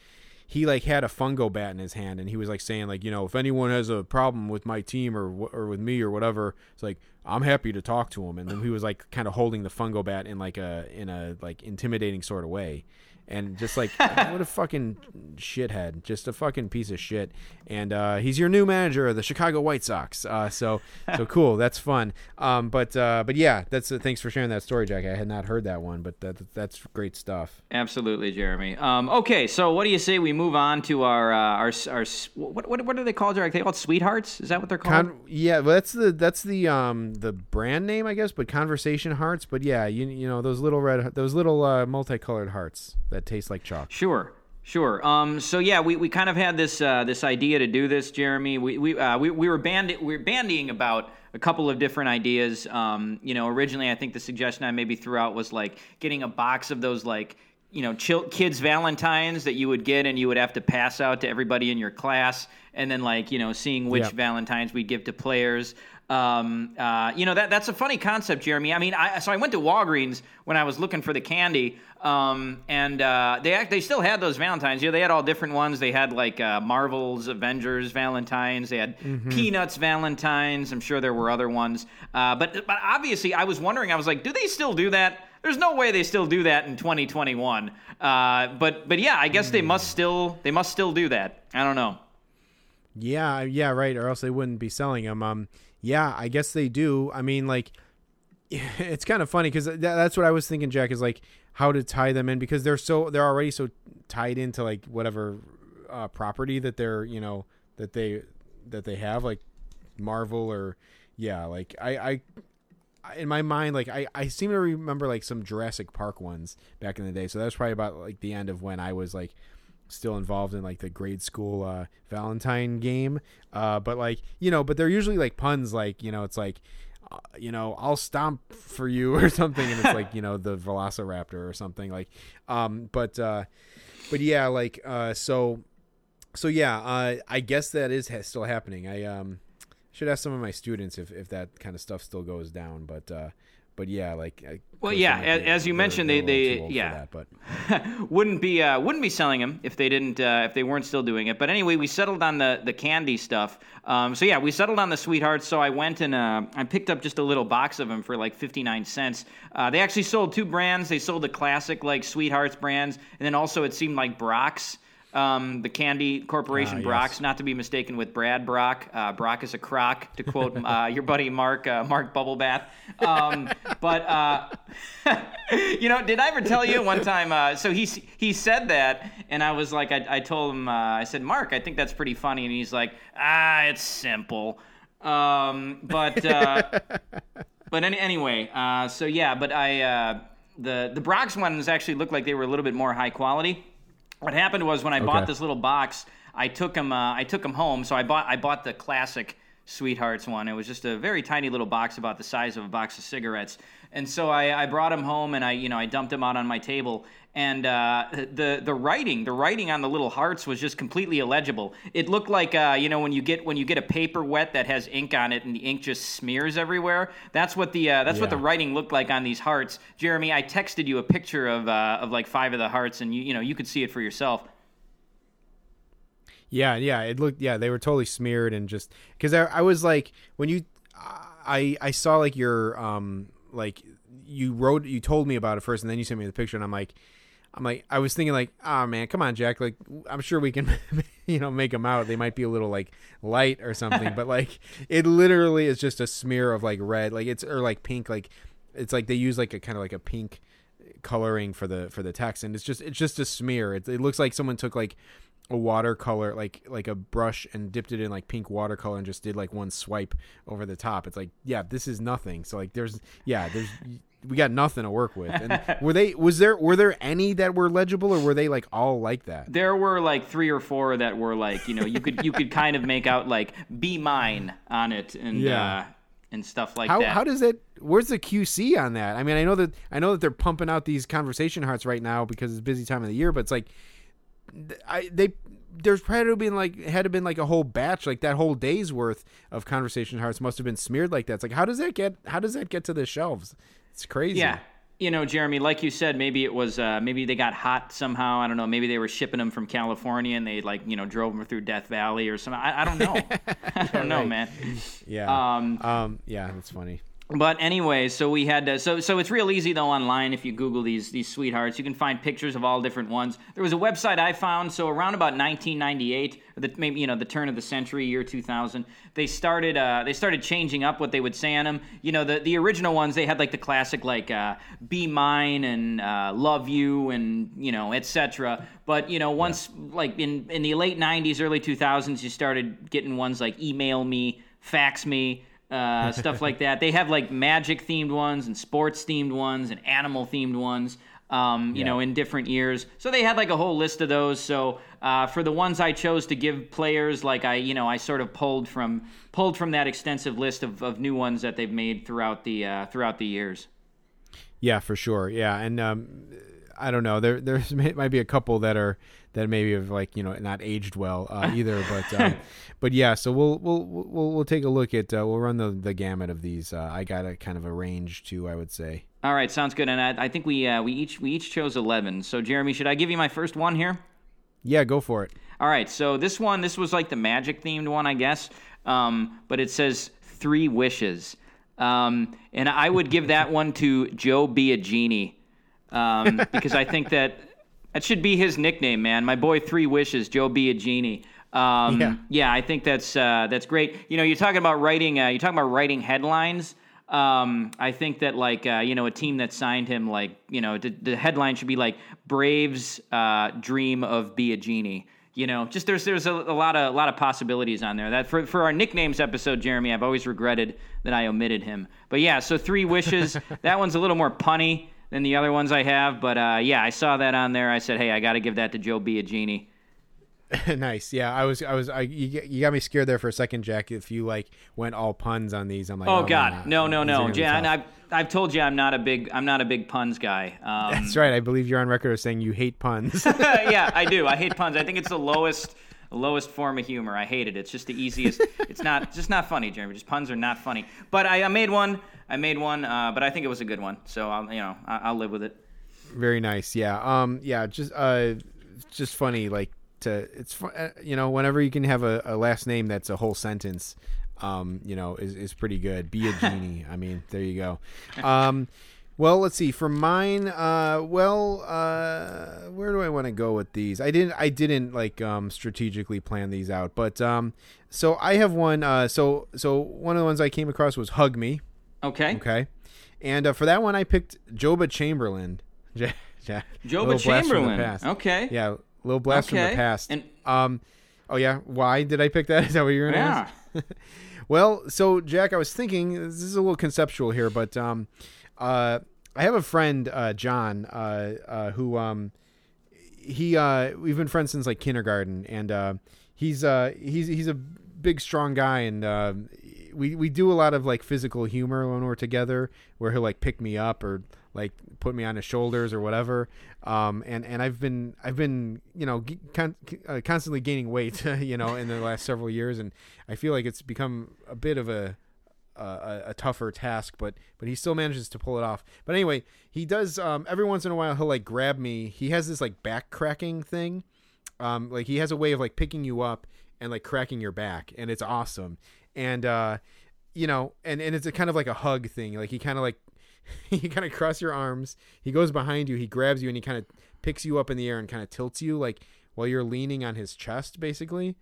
he like had a fungo bat in his hand and he was like saying like you know if anyone has a problem with my team or or with me or whatever it's like I'm happy to talk to him. And then he was like kind of holding the fungo bat in like a in a like intimidating sort of way and just like what a fucking shithead, just a fucking piece of shit. And uh, he's your new manager of the Chicago White Sox. Uh, so so cool, that's fun. Um, but uh, but yeah, that's uh, thanks for sharing that story, Jack. I had not heard that one, but that that's great stuff. Absolutely, Jeremy. Um, okay, so what do you say we move on to our uh, our our what what what are they called? Jack? They call it sweethearts? Is that what they're called? Con- yeah, well, that's the that's the um the brand name, I guess. But conversation hearts. But yeah, you you know those little red those little uh, multicolored hearts that taste like chalk. Sure. Sure. Um, so yeah, we, we kind of had this uh, this idea to do this, Jeremy. We we uh, we, we were band we were bandying about a couple of different ideas. Um, you know, originally I think the suggestion I maybe threw out was like getting a box of those like you know kids Valentines that you would get and you would have to pass out to everybody in your class, and then like you know seeing which. Valentines we'd give to players. Um, uh, you know that that's a funny concept, Jeremy. I mean, I, so I went to Walgreens when I was looking for the candy, um, and uh, they they still had those Valentines. You know, they had all different ones. They had like uh, Marvel's Avengers Valentines. They had mm-hmm. Peanuts Valentines. I'm sure there were other ones. Uh, but but obviously, I was wondering. I was like, do they still do that? There's no way they still do that in 2021. Uh, but but yeah, I guess mm. they must still they must still do that. I don't know. Yeah, yeah, right. Or else they wouldn't be selling them. Um, yeah, I guess they do. I mean, like, it's kind of funny because that's what I was thinking, Jack. Is like how to tie them in because they're so they're already so tied into like whatever uh, property that they're you know that they that they have like Marvel or yeah, like I I in my mind, like I, I seem to remember like some Jurassic Park ones back in the day. So that's probably about like the end of when I was like still involved in like the grade school uh, Valentine game. Uh, but like you know, but they're usually like puns, like you know, it's like. Uh, you know, I'll stomp for you or something, and it's like you know the Velociraptor or something like. Um, but uh, but yeah, like uh, so, so yeah, uh, I guess that is ha- still happening. I um should ask some of my students if, if that kind of stuff still goes down, but uh, but yeah, like I, Well, yeah, might a- be- as you mentioned, they- they- too old for yeah. that, but wouldn't be uh, wouldn't be selling them if they didn't uh, if they weren't still doing it. But anyway, we settled on the the candy stuff. Um, so yeah, we settled on the sweethearts. So I went and uh, I picked up just a little box of them for like fifty nine cents. Uh, they actually sold two brands. They sold the classic like sweethearts brands, and then also it seemed like Brach's. Um, the Candy Corporation Ah, yes. Brach's, not to be mistaken with Brad Brock. Uh, Brock is a crock, to quote uh, your buddy Mark uh, Mark Bubblebath. Um, but uh, you know, did I ever tell you one time? Uh, so he he said that, and I was like, I, I told him, uh, I said, Mark, I think that's pretty funny, and he's like, Ah, it's simple. Um, but uh, but any, anyway, uh, so yeah, but I uh, the the Brach's ones actually looked like they were a little bit more high quality. What happened was when I bought this little box, I took them uh, I took them home. So I bought I bought the classic Sweethearts one. It was just a very tiny little box about the size of a box of cigarettes. And so I, I brought them home and I you know I dumped them out on my table. And uh, the the writing the writing on the little hearts was just completely illegible. It looked like uh, you know when you get when you get a paper wet that has ink on it and the ink just smears everywhere. That's what the uh, that's what the writing looked like on these hearts. Jeremy, I texted you a picture of uh, of like five of the hearts, and you you know you could see it for yourself. Yeah, yeah, it looked yeah, they were totally smeared and just because I, I was like when you I I saw like your um like you wrote you told me about it first and then you sent me the picture and I'm like I'm like I was thinking like oh man come on Jack like I'm sure we can you know make them out. They might be a little like light or something but like it literally is just a smear of like red like it's or like pink like it's like they use like a kind of like a pink coloring for the for the text and it's just it's just a smear. It, it looks like someone took like a watercolor like like a brush and dipped it in like pink watercolor and just did like one swipe over the top. It's like yeah this is nothing. So like there's yeah there's we got nothing to work with and were they was there were there any that were legible or were they like all like that There were like three or four that were like you know you could you could kind of make out like "be mine" on it and Yeah. uh, and stuff like how that. how does that where's the QC on that? I mean, I know that I know that they're pumping out these conversation hearts right now because it's busy time of the year, but it's like I they there's probably been like had to been like a whole batch like that whole day's worth of conversation hearts must have been smeared like that. It's like how does that get how does that get to the shelves? It's crazy. Yeah. You know, Jeremy, like you said, maybe it was uh, maybe they got hot somehow. I don't know. Maybe they were shipping them from California and they like you know drove them through Death Valley or something. I, I don't know. I don't know, right. man. Yeah. Um, um yeah, that's funny. But anyway, so we had to, so so it's real easy though online if you Google these these sweethearts, you can find pictures of all different ones. There was a website I found, so around about 1998, the, maybe you know the turn of the century, year 2000, they started uh, they started changing up what they would say on them. You know, the the original ones they had like the classic like uh, "Be Mine" and uh, "Love You" and you know etc. But you know once like in in the late 90s, early 2000s, you started getting ones like "Email Me," "Fax Me." Uh, stuff like that. They have like magic themed ones and sports themed ones and animal themed ones. Um, you know, in different years. So they had like a whole list of those. So uh, for the ones I chose to give players, like I, you know, I sort of pulled from pulled from that extensive list of, of new ones that they've made throughout the uh, throughout the years. Yeah, for sure. Yeah, and um, I don't know. There there's might be a couple that are that maybe have like you know not aged well uh, either. But um, but yeah. So we'll we'll we'll we'll take a look at uh, we'll run the the gamut of these. Uh, I got a kind of a range too. I would say. All right, sounds good. And I, I think we uh, we each we each chose eleven. So Jeremy, should I give you my first one here? Yeah, go for it. All right, so this one, this was like the magic themed one, I guess. Um, but it says three wishes, um, and I would give that one to Joe Biagini, um, because I think that that should be his nickname, man. My boy, Three Wishes, Joe Be a Genie. Um, Yeah. I think that's uh, that's great. You know, you're talking about writing. Uh, you're talking about writing headlines. Um, I think that like uh, you know a team that signed him like you know the, the headline should be like Braves uh, dream of be a genie. You know, just there's there's a, a lot of a lot of possibilities on there. That for for our nicknames episode, Jeremy, I've always regretted that I omitted him. But yeah, so three wishes. that one's a little more punny than the other ones I have. But uh, yeah, I saw that on there. I said, hey, I got to give that to Joe genie. nice. Yeah, I was I was I you, you got me scared there for a second, Jack. If you like went all puns on these, I'm like, Oh man, God, no, no, no, Jan. I've I've told you I'm not a big I'm not a big puns guy. Um, That's right. I believe you're on record as saying you hate puns. yeah, I do. I hate puns. I think it's the lowest lowest form of humor. I hate it. It's just the easiest. it's not just not funny, Jeremy. Just puns are not funny. But I, I made one. I made one. Uh, but I think it was a good one. So I'll you know I, I'll live with it. Very nice. Yeah. Um. Yeah. Just uh, just funny. Like to it's fun. Uh, you know, whenever you can have a, a last name that's a whole sentence, um, you know, is is pretty good. Be a genie. I mean, there you go. Um. Well, let's see. For mine, uh, well, uh, where do I want to go with these? I didn't, I didn't like um, strategically plan these out, but um, so I have one. Uh, so, so one of the ones I came across was "Hug Me." Okay. Okay, and uh, for that one, I picked Joba Chamberlain. Joba little blast from the Chamberlain. Okay. Yeah, little blast from the past. And- um, oh yeah, why did I pick that? Is that what you're gonna Yeah. ask? Well, so Jack, I was thinking this is a little conceptual here, but um, uh, I have a friend, uh, John, uh, uh, who um, he uh, we've been friends since like kindergarten, and uh, he's he's he's a big, strong guy, and we we do a lot of like physical humor when we're together, where he'll like pick me up or like put me on his shoulders or whatever. Um, and and I've been I've been you know con- uh, constantly gaining weight, you know, in the last several years, and I feel like it's become a bit of a a, a tougher task, but but he still manages to pull it off. But anyway, he does um, every once in a while he'll like grab me. He has this like back cracking thing. Um, like he has a way of like picking you up and like cracking your back, and it's awesome. And uh, you know, and and it's a kind of like a hug thing. Like he kind of like he kind of cross your arms. He goes behind you. He grabs you and he kind of picks you up in the air and kind of tilts you like while you're leaning on his chest, basically.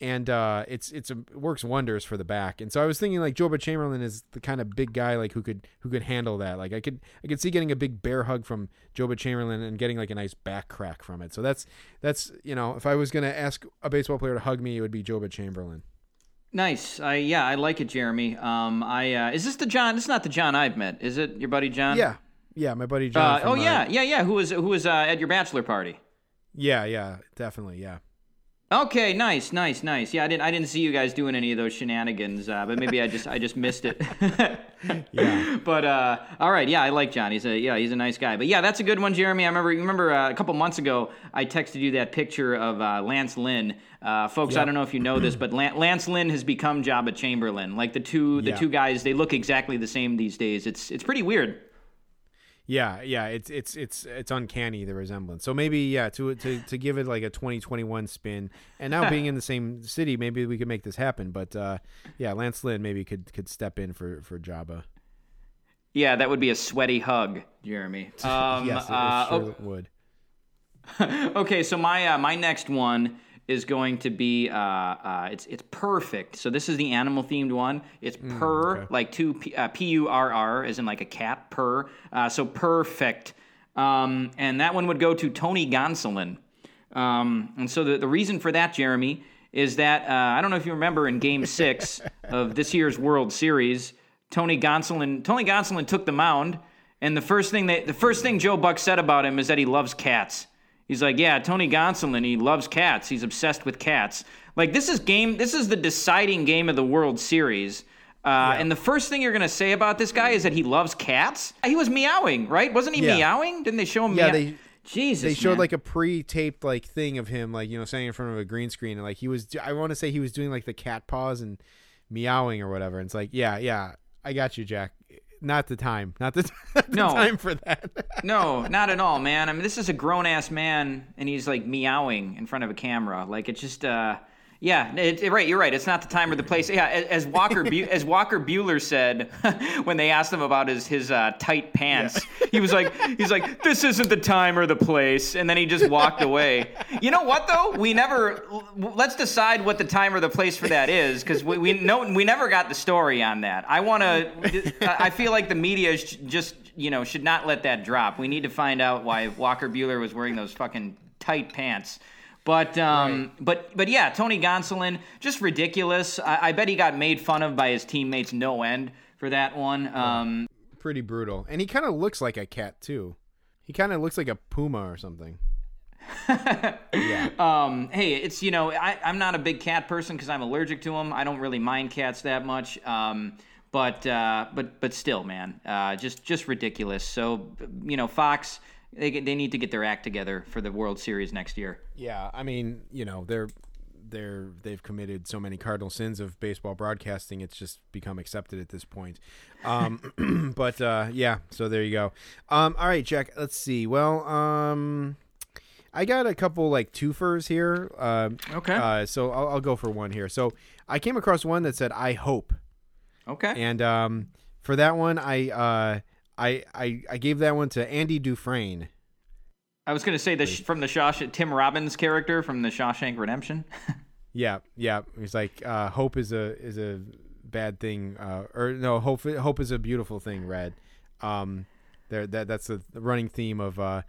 And uh, it's it's a, it works wonders for the back. And so I was thinking like Joba Chamberlain is the kind of big guy like who could who could handle that. Like I could I could see getting a big bear hug from Joba Chamberlain and getting like a nice back crack from it. So that's that's you know if I was gonna ask a baseball player to hug me, it would be Joba Chamberlain. Nice. I yeah, I like it, Jeremy. Um, I uh, is this the John? It's not the John I've met, is it? Your buddy John? Yeah, yeah, my buddy John. Uh, oh uh, yeah, yeah, yeah. Who was who was uh, at your bachelor party? yeah, yeah, definitely, yeah. Okay, nice, nice, nice. Yeah, I didn't I didn't see you guys doing any of those shenanigans, uh, but maybe I just I just missed it. Yeah. But uh, all right, yeah, I like John. He's a yeah, he's a nice guy. But yeah, that's a good one, Jeremy. I remember you remember uh, a couple months ago I texted you that picture of uh, Lance Lynn. Uh, folks, I don't know if you know this, but Lance Lynn has become Jabba Chamberlain. Like the two the Yeah. two guys, they look exactly the same these days. It's it's pretty weird. Yeah, yeah, it's it's it's it's uncanny the resemblance. So maybe yeah, to to to give it like a 2021 spin, and now being in the same city, maybe we could make this happen. But uh, yeah, Lance Lynn maybe could could step in for for Jabba. Yeah, that would be a sweaty hug, Jeremy. Um, yes, it, uh, sure oh, would. okay, so my uh, my next one is going to be uh, uh, it's it's perfect. So this is the animal themed one. It's purr, okay. like two p uh, p u r r, as in like a cat purr. Uh, so perfect. Um, and that one would go to Tony Gonsolin. Um, and so the the reason for that, Jeremy, is that uh, I don't know if you remember in Game Six of this year's World Series, Tony Gonsolin Tony Gonsolin took the mound. And the first thing that the first thing Joe Buck said about him is that he loves cats. He's like, yeah, Tony Gonsolin, he loves cats. He's obsessed with cats. Like this is game. This is the deciding game of the World Series. Uh, And the first thing you're gonna say about this guy is that he loves cats. He was meowing, right? Wasn't he Yeah. meowing? Didn't they show him? Yeah, meow- they- Jesus. They showed man. like a pre-taped like thing of him like you know standing in front of a green screen and like he was I want to say he was doing like the cat paws and meowing or whatever. And it's like yeah yeah I got you Jack. Not the time. Not the, not the No. time for that. No, not at all, man. I mean, this is a grown ass man, and he's like meowing in front of a camera. Like it's just, uh, yeah, it, right. You're right. It's not the time or the place. Yeah, as, as Walker Bu- as Walker Buehler said when they asked him about his his uh, tight pants, he was like, he's like, this isn't the time or the place, and then he just walked away. You know what though? We never. Let's decide what the time or the place for that is, because we we know we never got the story on that. I want to. I feel like the media just you know should not let that drop. We need to find out why Walker Buehler was wearing those fucking tight pants. But um, but but yeah, Tony Gonsolin, just ridiculous. I, I bet he got made fun of by his teammates no end for that one. Um, Pretty brutal. And he kind of looks like a cat too. He kind of looks like a puma or something. yeah. um, hey, it's you know I, I'm not a big cat person because I'm allergic to them. I don't really mind cats that much. Um, but uh, but but still, man, uh, just just ridiculous. So you know, Fox, they get- they need to get their act together for the World Series next year. Yeah, I mean, you know, they're they're they've committed so many cardinal sins of baseball broadcasting. It's just become accepted at this point. Um, but uh, yeah, so there you go. Um, all right, Jack. Let's see. Well, um, I got a couple like twofers here. Um, Okay. Uh, so I'll, I'll go for one here. So I came across one that said "I hope." Okay. And um, for that one, I, uh, I I I gave that one to Andy Dufresne. I was going to say the sh- from the Shawsh Tim Robbins character from the Shawshank Redemption. Yeah, yeah. He's like, uh, hope is a is a bad thing, uh, or no, hope hope is a beautiful thing. Red. Um, there that that's the running theme of uh,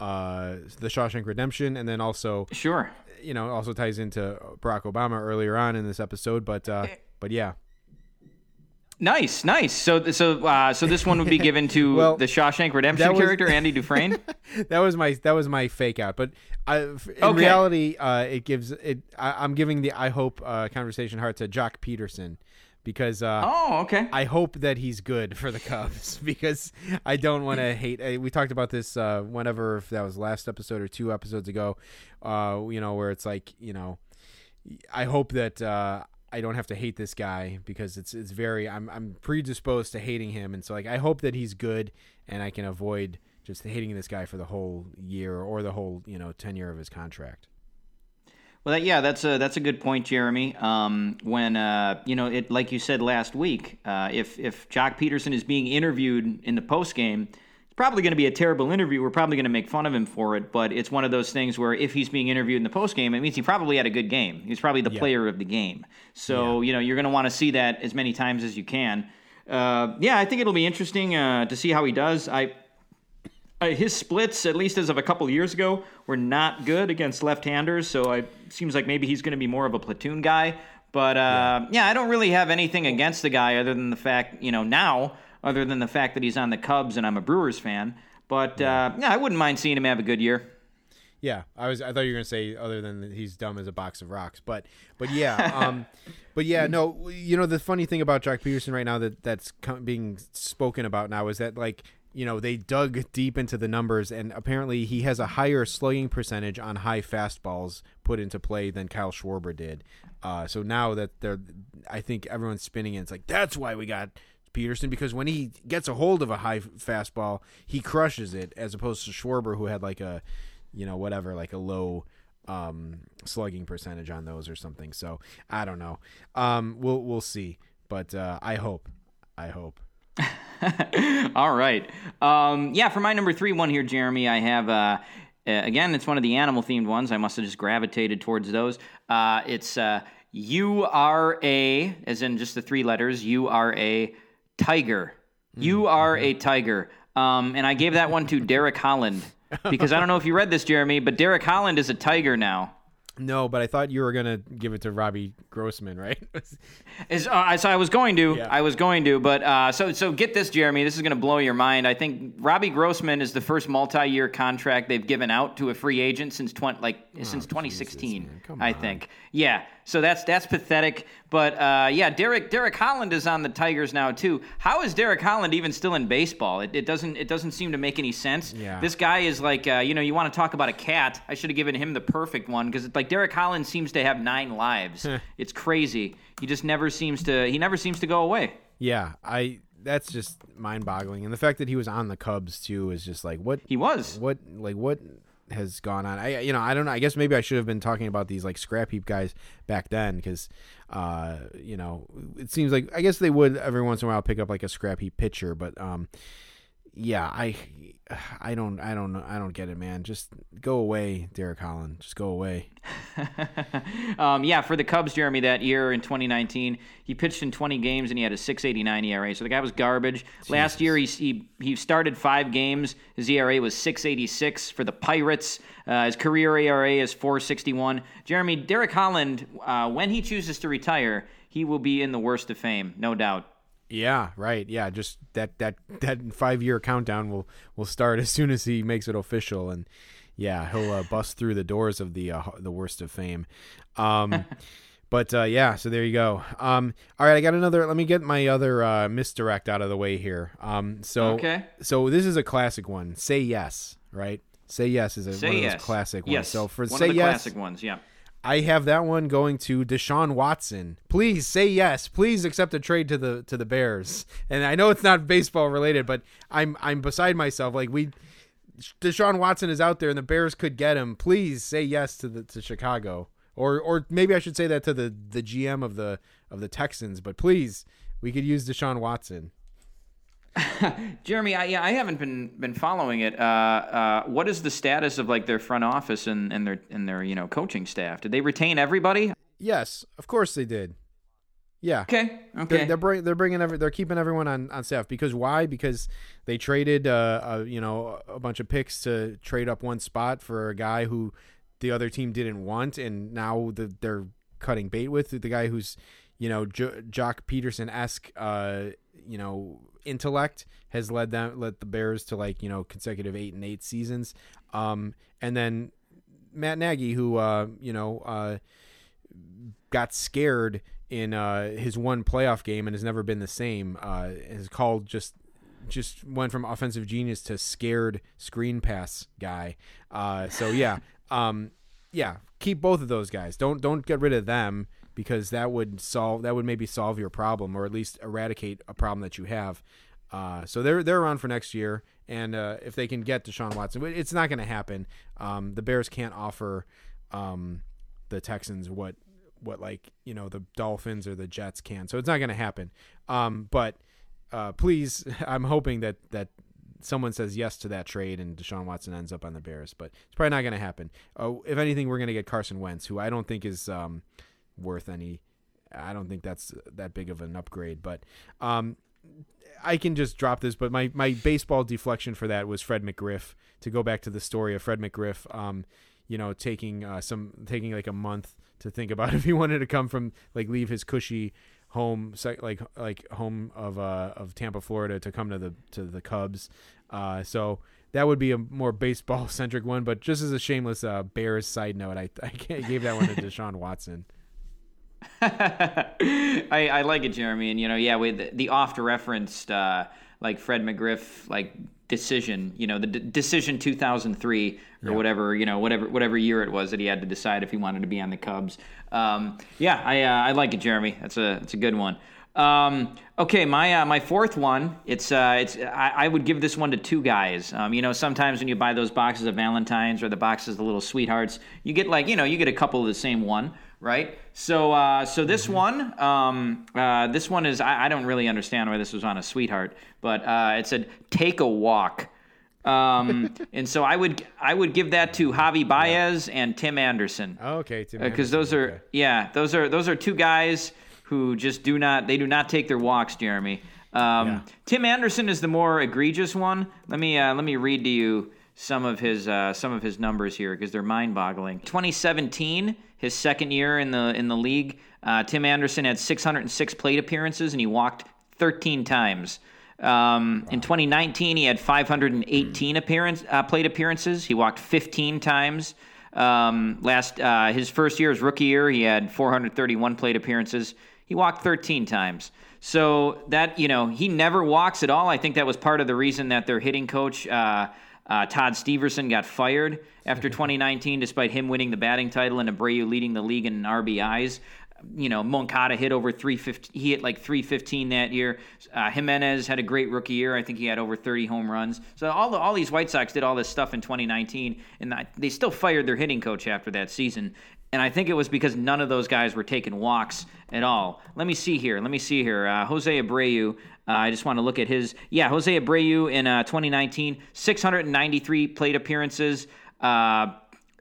uh, the Shawshank Redemption, and then also sure. you know also ties into Barack Obama earlier on in this episode. But uh, but yeah, Nice, nice. So, so, uh, so this one would be given to Well, the Shawshank Redemption was- character, Andy Dufresne. that was my that was my fake out. But I, f- in Okay. reality, uh, it gives it. I, I'm giving the I hope uh, conversation heart to Joc Pederson because uh, oh, okay. I hope that he's good for the Cubs because I don't want to hate. uh, We talked about this uh, whenever if that was last episode or two episodes ago. Uh, you know where it's like you know, I hope that uh, I don't have to hate this guy because it's it's very I'm I'm predisposed to hating him, and so like I hope that he's good and I can avoid just hating this guy for the whole year or the whole you know tenure of his contract. Well, that, yeah, that's a that's a good point, Jeremy. Um, when uh, you know it, like you said last week, uh, if if Joc Pederson is being interviewed in the post game, probably going to be a terrible interview. We're probably going to make fun of him for it, but it's one of those things where if he's being interviewed in the post game, it means he probably had a good game. He's probably the player of the game. So you know you're going to want to see that as many times as you can. Uh, yeah, I think it'll be interesting uh, to see how he does. I uh, his splits, at least as of a couple years ago, were not good against left-handers. So it seems like maybe he's going to be more of a platoon guy. But uh, yeah. I don't really have anything against the guy other than the fact, you know, now, other than the fact that he's on the Cubs and I'm a Brewers fan. But uh, yeah, I wouldn't mind seeing him have a good year. Yeah, I was. I thought you were gonna say other than that he's dumb as a box of rocks, but but yeah, um, but yeah, no. You know the funny thing about Joc Pederson right now that that's being spoken about now is that like you know they dug deep into the numbers and apparently he has a higher slugging percentage on high fastballs put into play than Kyle Schwarber did. Uh, so now that they're, I think everyone's spinning it. It's like that's why we got Pederson because when he gets a hold of a high fastball, he crushes it as opposed to Schwarber who had like a, you know, whatever, like a low um, slugging percentage on those or something. So I don't know. Um, we'll we'll see, but uh, I hope, I hope. All right. Um, yeah, for my number three one here, Jeremy, I have. Uh, uh, again, it's one of the animal themed ones. I must have just gravitated towards those. Uh, it's uh, U R A, as in just the three letters. U R A tiger. You are a tiger. Um, and I gave that one to Derek Holland because I don't know if you read this, Jeremy, but Derek Holland is a tiger now. No, but I thought you were gonna give it to Robbie Grossman, right? Is uh, so I was going to, Yeah. I was going to, but uh, so so get this, Jeremy. This is going to blow your mind. I think Robbie Grossman is the first multi-year contract they've given out to a free agent since twenty like since 2016. man. I think. Yeah. So that's that's pathetic. But uh, yeah, Derek Derek Holland is on the Tigers now too. How is Derek Holland even still in baseball? It, it doesn't it doesn't seem to make any sense. Yeah. This guy is like uh, you know you want to talk about a cat. I should have given him the perfect one because it's like Derek Holland seems to have nine lives. it's crazy. He just never seems to. He never seems to go away. yeah, I. That's just mind-boggling, and the fact that he was on the Cubs too is just like what He was. what like what has gone on. I you know i don't know. I guess maybe i should have been talking about these like scrap heap guys back then because uh you know it seems like i guess they would every once in a while pick up like a scrap heap pitcher but um yeah i i don't i don't know i don't get it man just go away derek holland just go away um, yeah, for the Cubs, Jeremy, that year in 2019, he pitched in 20 games and he had a 6.89 ERA. So the guy was garbage. Last year, he, he he started five games. His ERA was 6.86 for the Pirates. Uh, his career ERA is 4.61. Jeremy, Derek Holland, uh, when he chooses to retire, he will be in the worst of fame, no doubt. Yeah, right. Yeah, just that that that five year countdown will will start as soon as he makes it official, and yeah, he'll uh, bust through the doors of the uh, the worst of fame. Um, but uh, yeah, so there you go. Um, all right, I got another. Let me get my other uh, misdirect out of the way here. Um, so Okay. so this is a classic one. Say yes, right? Say yes is a, one of those classic ones. Yes. So for one say of the yes, classic ones, yeah. I have that one going to Deshaun Watson. Please say yes. Please accept a trade to the to the Bears. And I know it's not baseball related, but I'm I'm beside myself. Like we Deshaun Watson is out there and the Bears could get him. Please say yes to the to Chicago. Or or maybe I should say that to the the GM of the of the Texans, but please, we could use Deshaun Watson. Jeremy, I, yeah, I haven't been been following it. Uh, uh, what is the status of like their front office and, and their and their you know coaching staff? Did they retain everybody? Yes, of course they did. Yeah. Okay. They're, Okay. they're, bring, they're bringing every, they're keeping everyone on, on staff because why? Because they traded uh, uh you know a bunch of picks to trade up one spot for a guy who the other team didn't want, and now the, they're cutting bait with the guy who's you know jo- Joc Pederson esque uh you know intellect has led them led the Bears to like you know consecutive eight and eight seasons, um and then Matt Nagy who uh you know uh got scared in uh, his one playoff game and has never been the same. Uh, has called just just went from offensive genius to scared screen pass guy. Uh, so yeah, um, yeah, keep both of those guys. Don't don't get rid of them because that would solve that would maybe solve your problem or at least eradicate a problem that you have. Uh, so they're they're around for next year, and uh, if they can get Deshaun Watson, it's not going to happen. Um, the Bears can't offer um, the Texans what what like you know the Dolphins or the Jets can. So it's not going to happen. Um, but uh, please, I'm hoping that that someone says yes to that trade and Deshaun Watson ends up on the Bears. But it's probably not going to happen. Uh, if anything, we're going to get Carson Wentz, who I don't think is um, worth any. I don't think that's that big of an upgrade. But um, I can just drop this, but my, my baseball deflection for that was Fred McGriff. To go back to the story of Fred McGriff, um, you know, taking uh, some taking like a month to think about if he wanted to come from like leave his cushy home like like home of uh of Tampa, Florida to come to the to the Cubs. Uh, so that would be a more baseball centric one. But just as a shameless uh, Bears side note, I I gave that one to Deshaun Watson. I, I like it, Jeremy, and you know, yeah, with the, the oft referenced uh, like Fred McGriff like decision, you know, the d- decision 2003 or whatever, you know, whatever whatever year it was that he had to decide if he wanted to be on the Cubs. Um, yeah, I uh, I like it, Jeremy. That's a that's a good one. Um, okay, my uh, my fourth one. It's uh, it's I, I would give this one to two guys. Um, you know, sometimes when you buy those boxes of Valentines or the boxes of the little sweethearts, you get like you know you get a couple of the same one, right? So uh, so this one, um, uh, this one is I, I don't really understand why this was on a sweetheart, but uh, it said take a walk. Um, and so I would I would give that to Javi Baez and Tim Anderson Okay, Tim because Anderson, those are okay. yeah those are those are two guys who just do not they do not take their walks jeremy um, Yeah. tim anderson is the more egregious one let me uh, let me read to you some of his uh, some of his numbers here because they're mind-boggling 2017 his second year in the in the league uh, tim anderson had 606 plate appearances and he walked 13 times um, In 2019, he had 518 appearance uh, plate appearances. He walked 15 times. Um, last uh, his first year as rookie year, he had 431 plate appearances. He walked 13 times. So that you know, he never walks at all. I think that was part of the reason that their hitting coach. Uh, uh, Todd Steverson got fired after 2019, despite him winning the batting title and Abreu leading the league in RBIs you know, Moncada hit over 350. He hit like 315 that year. Uh, Jimenez had a great rookie year. I think he had over 30 home runs. So all the, all these White Sox did all this stuff in 2019, and they still fired their hitting coach after that season. And I think it was because none of those guys were taking walks at all. Let me see here. Let me see here. Uh, Jose Abreu. Uh, I just want to look at his. Yeah, Jose Abreu in uh, 2019, 693 plate appearances, uh,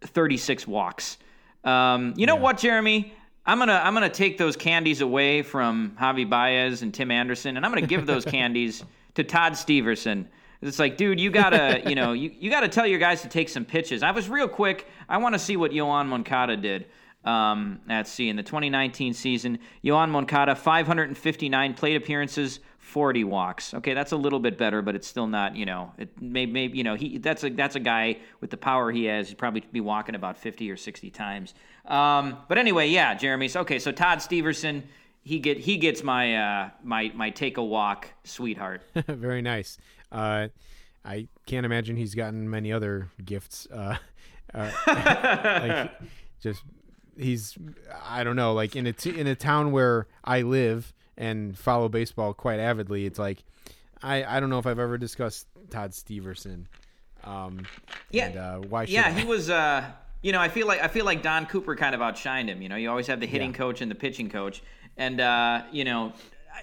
36 walks. Um, you know what, Jeremy? I'm gonna I'm gonna take those candies away from Javi Baez and Tim Anderson, and I'm gonna give those candies to Todd Steverson. It's like, dude, you gotta, you know, you, you gotta tell your guys to take some pitches. I was real quick. I want to see what Yoán Moncada did um, at sea in the 2019 season. Yoán Moncada, 559 plate appearances, 40 walks. Okay, that's a little bit better, but it's still not, you know, it may, maybe, you know, he that's a that's a guy with the power he has. He'd probably be walking about 50 or 60 times. Um, but anyway, yeah, Jeremy. So okay, so Todd Steverson, he get he gets my uh, my my take a walk, sweetheart. Very nice. Uh, I can't imagine he's gotten many other gifts. Uh, uh, like just he's I don't know, like in a t- in a town where I live and follow baseball quite avidly. It's like I I don't know if I've ever discussed Todd Steverson. Um, Yeah. And, uh, why should Yeah, I? he was. Uh, you know, I feel like I feel like Don Cooper kind of outshined him. You know, you always have the hitting Yeah. coach and the pitching coach, and uh, you know,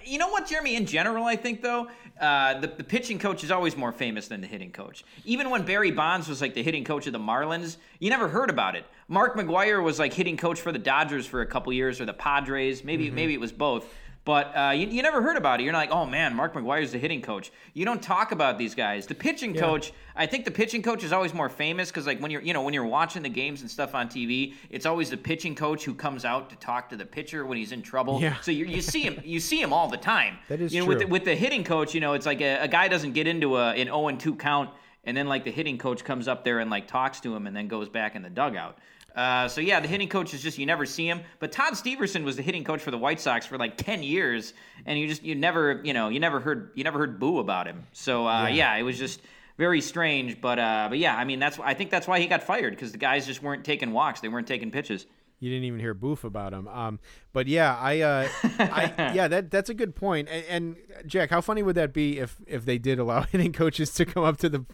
you know what, Jeremy? In general, I think though, uh, the the pitching coach is always more famous than the hitting coach. Even when Barry Bonds was like the hitting coach of the Marlins, you never heard about it. Mark McGwire was like hitting coach for the Dodgers for a couple years or the Padres. Maybe Mm-hmm. maybe it was both. But uh, you, you never heard about it. You're not like, oh man, Mark McGwire's the hitting coach. You don't talk about these guys. The pitching coach, I think the pitching coach is always more famous because like when you're you know when you're watching the games and stuff on TV, it's always the pitching coach who comes out to talk to the pitcher when he's in trouble. Yeah. So you, you see him you see him all the time. That is you know, With the, with the hitting coach, you know, it's like a, a guy doesn't get into a an 0 and 2 count, and then like the hitting coach comes up there and like talks to him, and then goes back in the dugout. Uh, so yeah, the hitting coach is just you never see him. But Todd Steverson was the hitting coach for the White Sox for like ten years, and you just you never you know you never heard you never heard boo about him. So uh, yeah. it was just very strange. But uh, but yeah, I mean that's I think that's why he got fired because the guys just weren't taking walks, they weren't taking pitches. You didn't even hear boof about him. Um, but yeah, I, uh, I yeah, that that's a good point. And, and Jack, how funny would that be if if they did allow hitting coaches to come up to the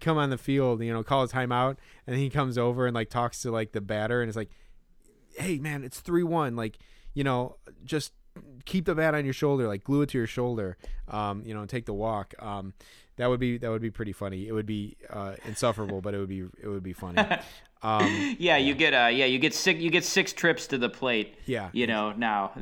come on the field, you know, call a timeout, and he comes over and like talks to like the batter, and it's like, hey man, it's three one, like you know, just keep the bat on your shoulder, like glue it to your shoulder, um, you know, and take the walk. Um, that would be that would be pretty funny. It would be uh, insufferable, but it would be it would be funny. Um, Yeah, you get uh yeah, you get six you get six trips to the plate. Yeah. You know, now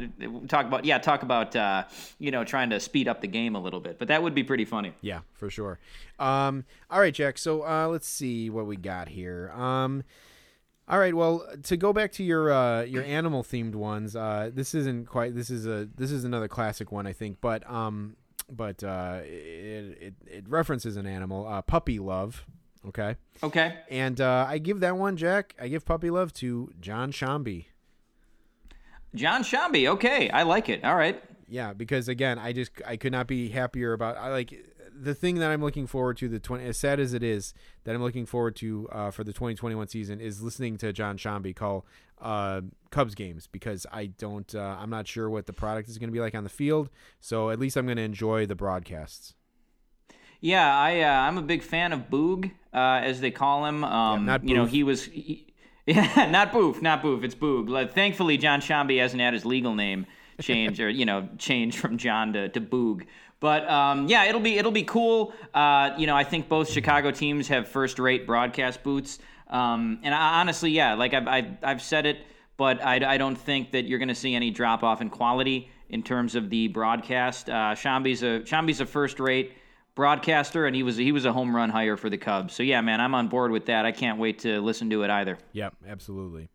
talk about yeah, talk about uh you know, trying to speed up the game a little bit. But that would be pretty funny. Yeah, for sure. Um, all right, Jack. So uh, let's see what we got here. Um, all right. Well, to go back to your uh, your animal themed ones, uh, this isn't quite. This is a this is another classic one, I think. But um, but uh, it, it it references an animal, uh, puppy love. Okay, Okay. and uh, I give that one, Jack. I give puppy love to Jon Sciambi. Jon Sciambi, okay. I like it. All right. Yeah, because again, I just I could not be happier about I like the thing that I'm looking forward to the 20 as sad as it is that I'm looking forward to uh, for the 2021 season is listening to Jon Sciambi call uh, Cubs games because I don't uh, I'm not sure what the product is going to be like on the field, so at least I'm going to enjoy the broadcasts. Yeah, I uh, I'm a big fan of Boog, uh, as they call him. Um, not you know, he was. He, yeah, not Boof, not Boof. It's Boog. Like, thankfully, Jon Sciambi hasn't had his legal name changed or you know changed from John to, to Boog. But um, yeah, it'll be it'll be cool. Uh, you know, I think both Chicago teams have first rate broadcast boots. Um, and I, honestly, yeah, like I've, I've I've said it, but I, I don't think that you're going to see any drop off in quality in terms of the broadcast. Uh, Sciambi's a Sciambi's a first rate broadcaster, and he was he was a home run hire for the Cubs. So yeah, man, I'm on board with that. I can't wait to listen to it either. Yep, absolutely.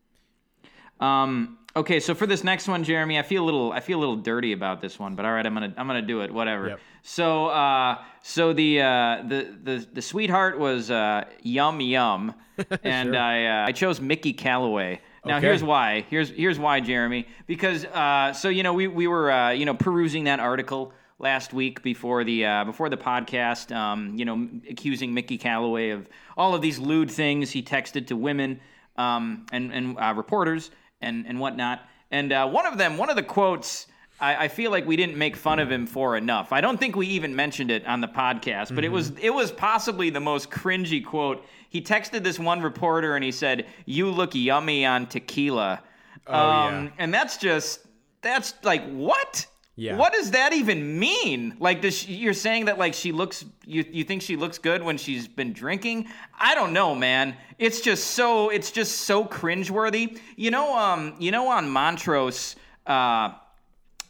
Um, okay, so for this next one, Jeremy, I feel a little I feel a little dirty about this one, but all right, I'm gonna I'm gonna do it. Whatever. Yep. So uh, so the uh, the the the sweetheart was uh, yum yum, and Sure. I uh, I chose Mickey Callaway. Now Okay. here's why. Here's here's why, Jeremy. Because uh, so you know we we were uh, you know perusing that article last week before the uh, before the podcast. Um, you know, accusing Mickey Callaway of all of these lewd things he texted to women um, and and uh, reporters and and whatnot. And uh, one of them, one of the quotes. I, I feel like we didn't make fun of him for enough. I don't think we even mentioned it on the podcast, but it was it was possibly the most cringy quote. He texted this one reporter and he said, "You look yummy on tequila," Oh, yeah. Um, and that's just that's like what? Yeah. What does that even mean? Like, she, you're saying that like she looks? You you think she looks good when she's been drinking? I don't know, man. It's just so it's just so cringeworthy. You know, um, you know, on Montrose, uh,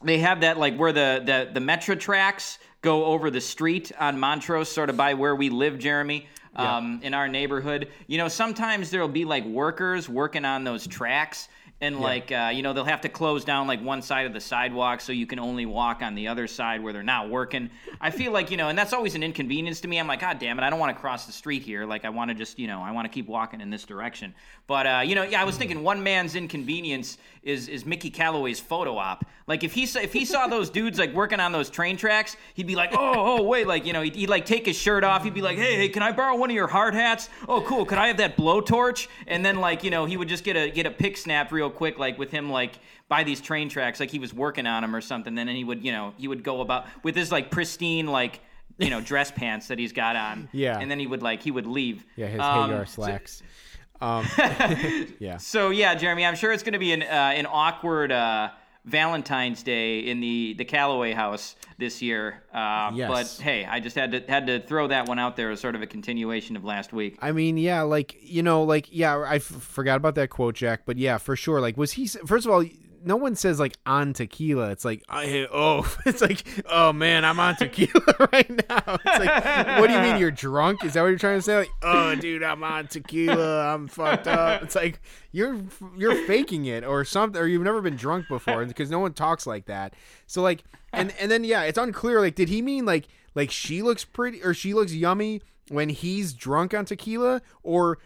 they have that like where the the the Metro tracks go over the street on Montrose, sort of by where we live, Jeremy. Um, in our neighborhood, you know, sometimes there'll be like workers working on those tracks, and like uh, you know they'll have to close down like one side of the sidewalk so you can only walk on the other side where they're not working. I feel like you know, and that's always an inconvenience to me. I'm like, God damn it, I don't want to cross the street here. Like I want to just you know, I want to keep walking in this direction. But uh, you know, yeah, I was thinking one man's inconvenience is is Mickey Callaway's photo op. Like if he saw if he saw those dudes like working on those train tracks, he'd be like, oh oh wait, like you know, he'd, he'd like take his shirt off. He'd be like, hey hey, can I borrow one of your hard hats? Oh cool, could I have that blowtorch? And then like you know, he would just get a get a pick snap real quick, like with him, like by these train tracks, like he was working on them or something. Then and he would, you know, he would go about with his like pristine, like you know, dress pants that he's got on. Yeah. and then he would like he would leave. Yeah, his Um, Haggar so- slacks. Um, yeah. So yeah, Jeremy, I'm sure it's going to be an uh, an awkward uh, Valentine's Day in the the Callaway house this year. Uh, Yes. But hey, I just had to had to throw that one out there as sort of a continuation of last week. I mean, yeah, like you know, like yeah, I f- forgot about that quote, Jack. But yeah, for sure. Like, was he? First of all, no one says like on tequila. It's like I oh, it's like oh man, I'm on tequila right now. It's like, what do you mean you're drunk? Is that what you're trying to say? Like, oh, dude, I'm on tequila. I'm fucked up. It's like you're you're faking it or something, or you've never been drunk before because no one talks like that. So like, and and then yeah, it's unclear. Like, did he mean like like she looks pretty or she looks yummy when he's drunk on tequila or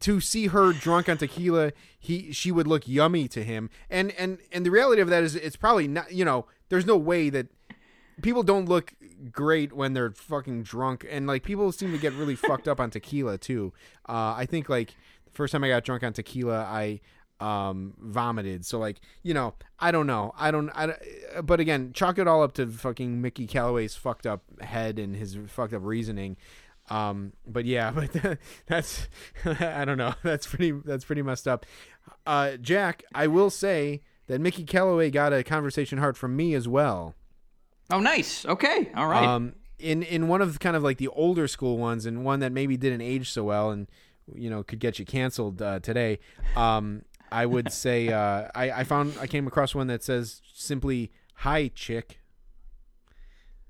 to see her drunk on tequila he she would look yummy to him. And and and the reality of that is it's probably not you know there's no way that people don't look great when they're fucking drunk. And like people seem to get really fucked up on tequila too. Uh i think like the first time i got drunk on tequila i um vomited. So like you know i don't know. I don't i but again chalk it all up to fucking mickey callaway's fucked up head and his fucked up reasoning um but yeah but that's i don't know that's pretty that's pretty messed up uh jack i will say that mickey callaway got a conversation heart from me as well Oh, nice. Okay, all right. um, in in one of kind of like the older school ones, and one that maybe didn't age so well, and you know could get you canceled uh, today. Um, I would say uh, I I found I came across one that says simply "Hi, chick."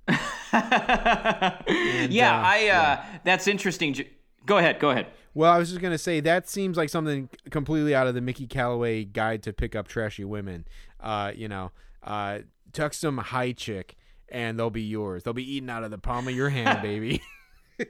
Yeah, uh, I. Uh, That's interesting. Go ahead. Go ahead. Well, I was just gonna say that seems like something completely out of the Mickey Callaway Guide to Pick Up Trashy Women. Uh, you know, uh, text them "Hi, chick." And they'll be yours. They'll be eaten out of the palm of your hand, baby.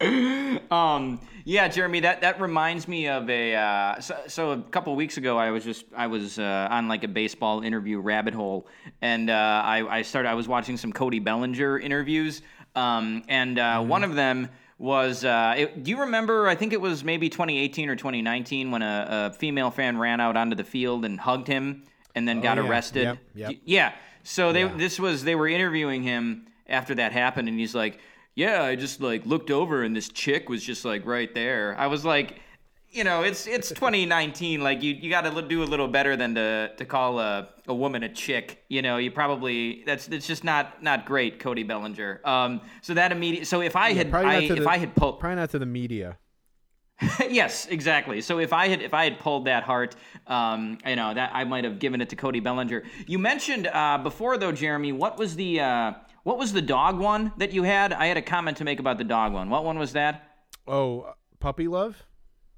um, yeah, Jeremy, that, that reminds me of a. Uh, so, so a couple weeks ago, I was just I was uh, on like a baseball interview rabbit hole, and uh, I I started I was watching some Cody Bellinger interviews, um, and uh, one of them was. Uh, it, do you remember? I think it was maybe 2018 or 2019 when a, a female fan ran out onto the field and hugged him, and then got yeah. arrested. Yep, yep. Yeah. So they this was they were interviewing him after that happened, and he's like, "Yeah, I just like looked over, and this chick was just like right there." I was like, you know, it's it's 2019. Like you you got to do a little better than to to call a a woman a chick. You know, you probably that's it's just not not great, Cody Bellinger. Um, so that immediate. So if I had I, if the- I had pulled Probably not to the media. yes, exactly. So if I had if I had pulled that heart, um, you know that I might have given it to Cody Bellinger. You mentioned uh, before though, Jeremy. What was the uh, what was the dog one that you had? I had a comment to make about the dog one. What one was that? Oh, uh, puppy love.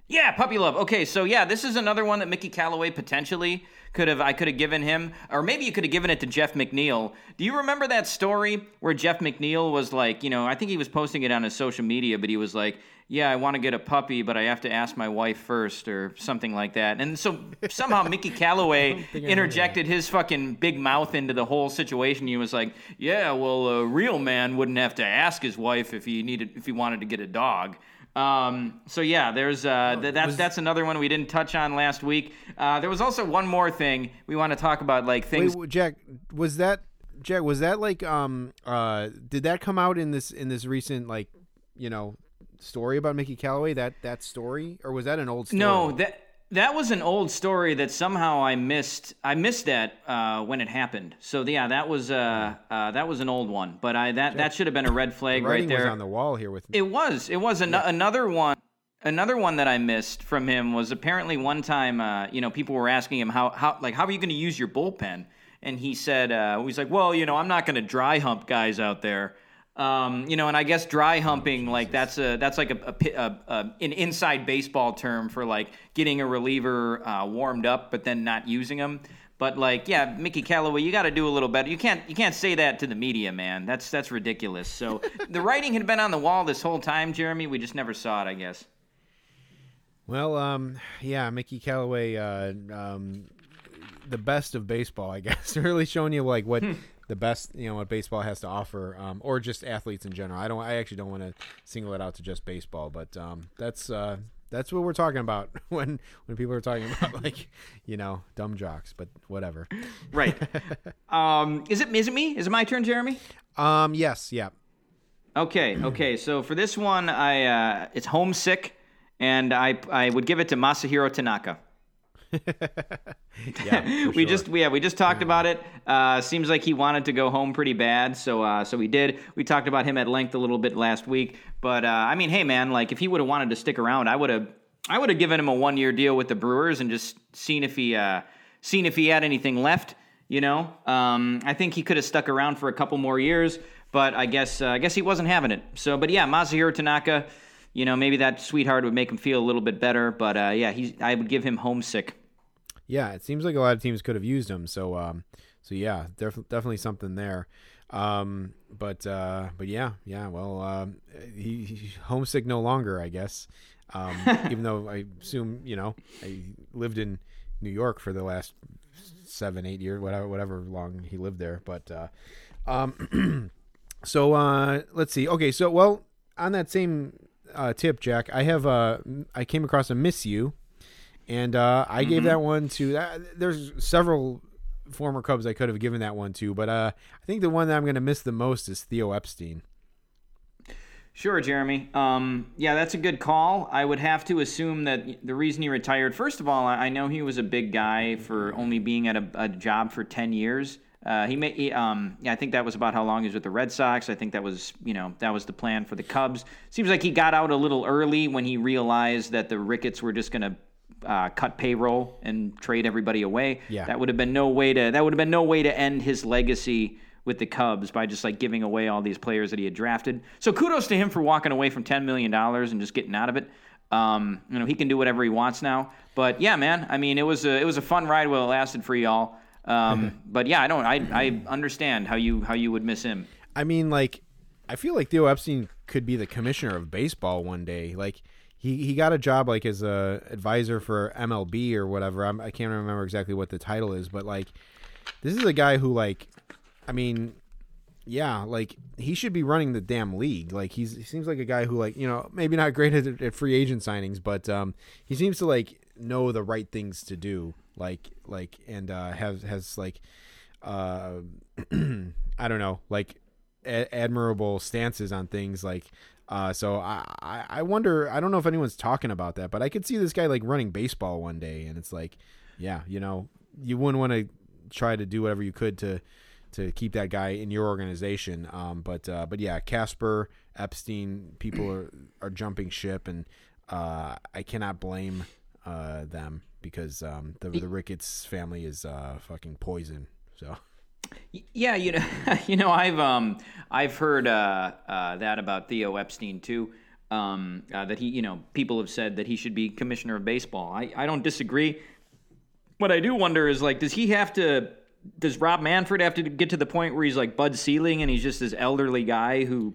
Yeah, puppy love. Okay, so yeah, this is another one that Mickey Callaway potentially could have. I could have given him, or maybe you could have given it to Jeff McNeil. Do you remember that story where Jeff McNeil was like, you know, I think he was posting it on his social media, but he was like, "Yeah, I want to get a puppy, but I have to ask my wife first, or something like that." And so somehow Mickey Callaway think I heard interjected his fucking big mouth into the whole situation. He was like, "Yeah, well, a real man wouldn't have to ask his wife if he needed if he wanted to get a dog." Um, so yeah, there's uh, th- that's that's another one we didn't touch on last week. Uh, there was also one more thing we want to talk about, like things. Wait, Jack, was that Jack? Was that like um uh? Did that come out in this in this recent like you know story about Mickey Callaway? That that story, or was that an old story? no, that that was an old story that somehow I missed. I missed that uh, when it happened. So yeah, that was uh, uh, that was an old one. But I that that should have been a red flag right there. was on the wall here with It was. It was an- another one. Another one that I missed from him was apparently one time, uh, you know, people were asking him how, how like, how are you going to use your bullpen? And he said, uh, he's like, well, you know, I'm not going to dry hump guys out there. Um, you know, and I guess dry humping, like that's a that's like a, a, a, a an inside baseball term for like getting a reliever uh, warmed up, but then not using them. But like, yeah, Mickey Callaway, you got to do a little better. You can't you can't say that to the media, man. That's that's ridiculous. So the writing had been on the wall this whole time, Jeremy. We just never saw it, I guess. Well, um, yeah, Mickey Callaway, uh, um, the best of baseball, I guess. really showing you like what the best, you know, what baseball has to offer, um, or just athletes in general. I don't, I actually don't want to single it out to just baseball, but um, that's uh, That's what we're talking about when when people are talking about like you know dumb jocks, but whatever. Right. um, is it is it me? Is it my turn, Jeremy? Um. Yes. Yeah. Okay. Okay. So for this one, I uh, it's homesick, and I I would give it to Masahiro Tanaka. Yeah. we sure. just yeah we just talked about it. Uh, seems like he wanted to go home pretty bad, so uh, so we did. We talked about him at length a little bit last week, but uh, I mean, hey man, like if he would have wanted to stick around, I would have I would have given him a one year deal with the Brewers and just seen if he uh, seen if he had anything left. You know, um, I think he could have stuck around for a couple more years, but I guess uh, I guess he wasn't having it. So, but yeah, Masahiro Tanaka. You know, maybe that sweetheart would make him feel a little bit better, but uh, yeah, he's I would give him homesick. Yeah, it seems like a lot of teams could have used him. So, um, so yeah, def- definitely something there. Um, but uh, but yeah, yeah. Well, um, he, he homesick no longer, I guess. Um, even though I assume you know I lived in New York for the last seven, eight years, whatever, whatever long he lived there. But uh, um, so uh, let's see. Okay, so well, on that same uh, tip, Jack, I have uh, I came across a miss you and uh, I gave that one to. Uh, there's several former Cubs I could have given that one to, but uh, I think the one that I'm going to miss the most is Theo Epstein. Sure, Jeremy. Um, yeah, that's a good call. I would have to assume that the reason he retired, first of all, I I know he was a big guy for only being at a, a job for 10 years. Uh, he may, he, um, yeah, I think that was about how long he was with the Red Sox. I think that was, you know, that was the plan for the Cubs. Seems like he got out a little early when he realized that the Ricketts were just going to uh, cut payroll and trade everybody away. Yeah. that would have been no way to that would have been no way to end his legacy with the Cubs by just like giving away all these players that he had drafted. So kudos to him for walking away from ten million dollars and just getting out of it. Um, you know he can do whatever he wants now. But yeah, man, I mean it was a it was a fun ride while it lasted for y'all. Um, but yeah, I don't I I understand how you how you would miss him. I mean, like, I feel like Theo Epstein could be the commissioner of baseball one day. Like, he, he got a job like as a advisor for MLB or whatever. I'm, I can't remember exactly what the title is, but like, this is a guy who like, I mean, yeah, like he should be running the damn league. Like he's he seems like a guy who like you know maybe not great at, at free agent signings, but um, he seems to like know the right things to do. Like like and uh, has has like uh, I don't know like admirable stances on things like. Uh, so I, I wonder I don't know if anyone's talking about that, but I could see this guy like running baseball one day, and it's like, yeah, you know, you wouldn't want to try to do whatever you could to to keep that guy in your organization. Um, but uh, but yeah, Kasper Epstein, people are are jumping ship, and uh, I cannot blame uh, them because um, the the Ricketts family is uh, fucking poison. So Yeah, you know, you know, I've um, I've heard uh, uh, that about Theo Epstein too. Um, uh, that he, you know, people have said that he should be commissioner of baseball. I, I don't disagree. What I do wonder is like, does he have to? Does Rob Manfred have to get to the point where he's like Bud Selig and he's just this elderly guy who,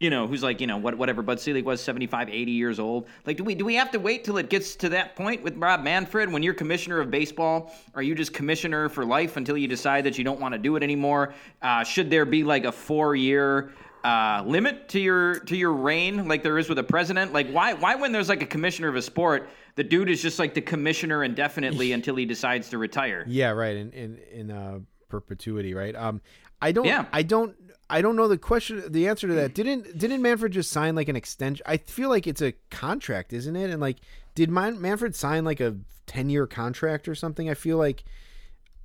you know, who's like, you know, what, whatever Bud Selig was, 75, 80 years old. Like, do we do we have to wait till it gets to that point with Rob Manfred when you're commissioner of baseball? Are you just commissioner for life until you decide that you don't want to do it anymore? Uh, should there be like a four year uh, limit to your to your reign, like there is with a president? Like, why why when there's like a commissioner of a sport, the dude is just like the commissioner indefinitely until he decides to retire? yeah, right in in in uh, perpetuity, right? Um, I don't, Yeah. I don't. I don't know the question, the answer to that. Didn't didn't Manfred just sign like an extension? I feel like it's a contract, isn't it? And like, did Man- Manfred sign like a ten year contract or something? I feel like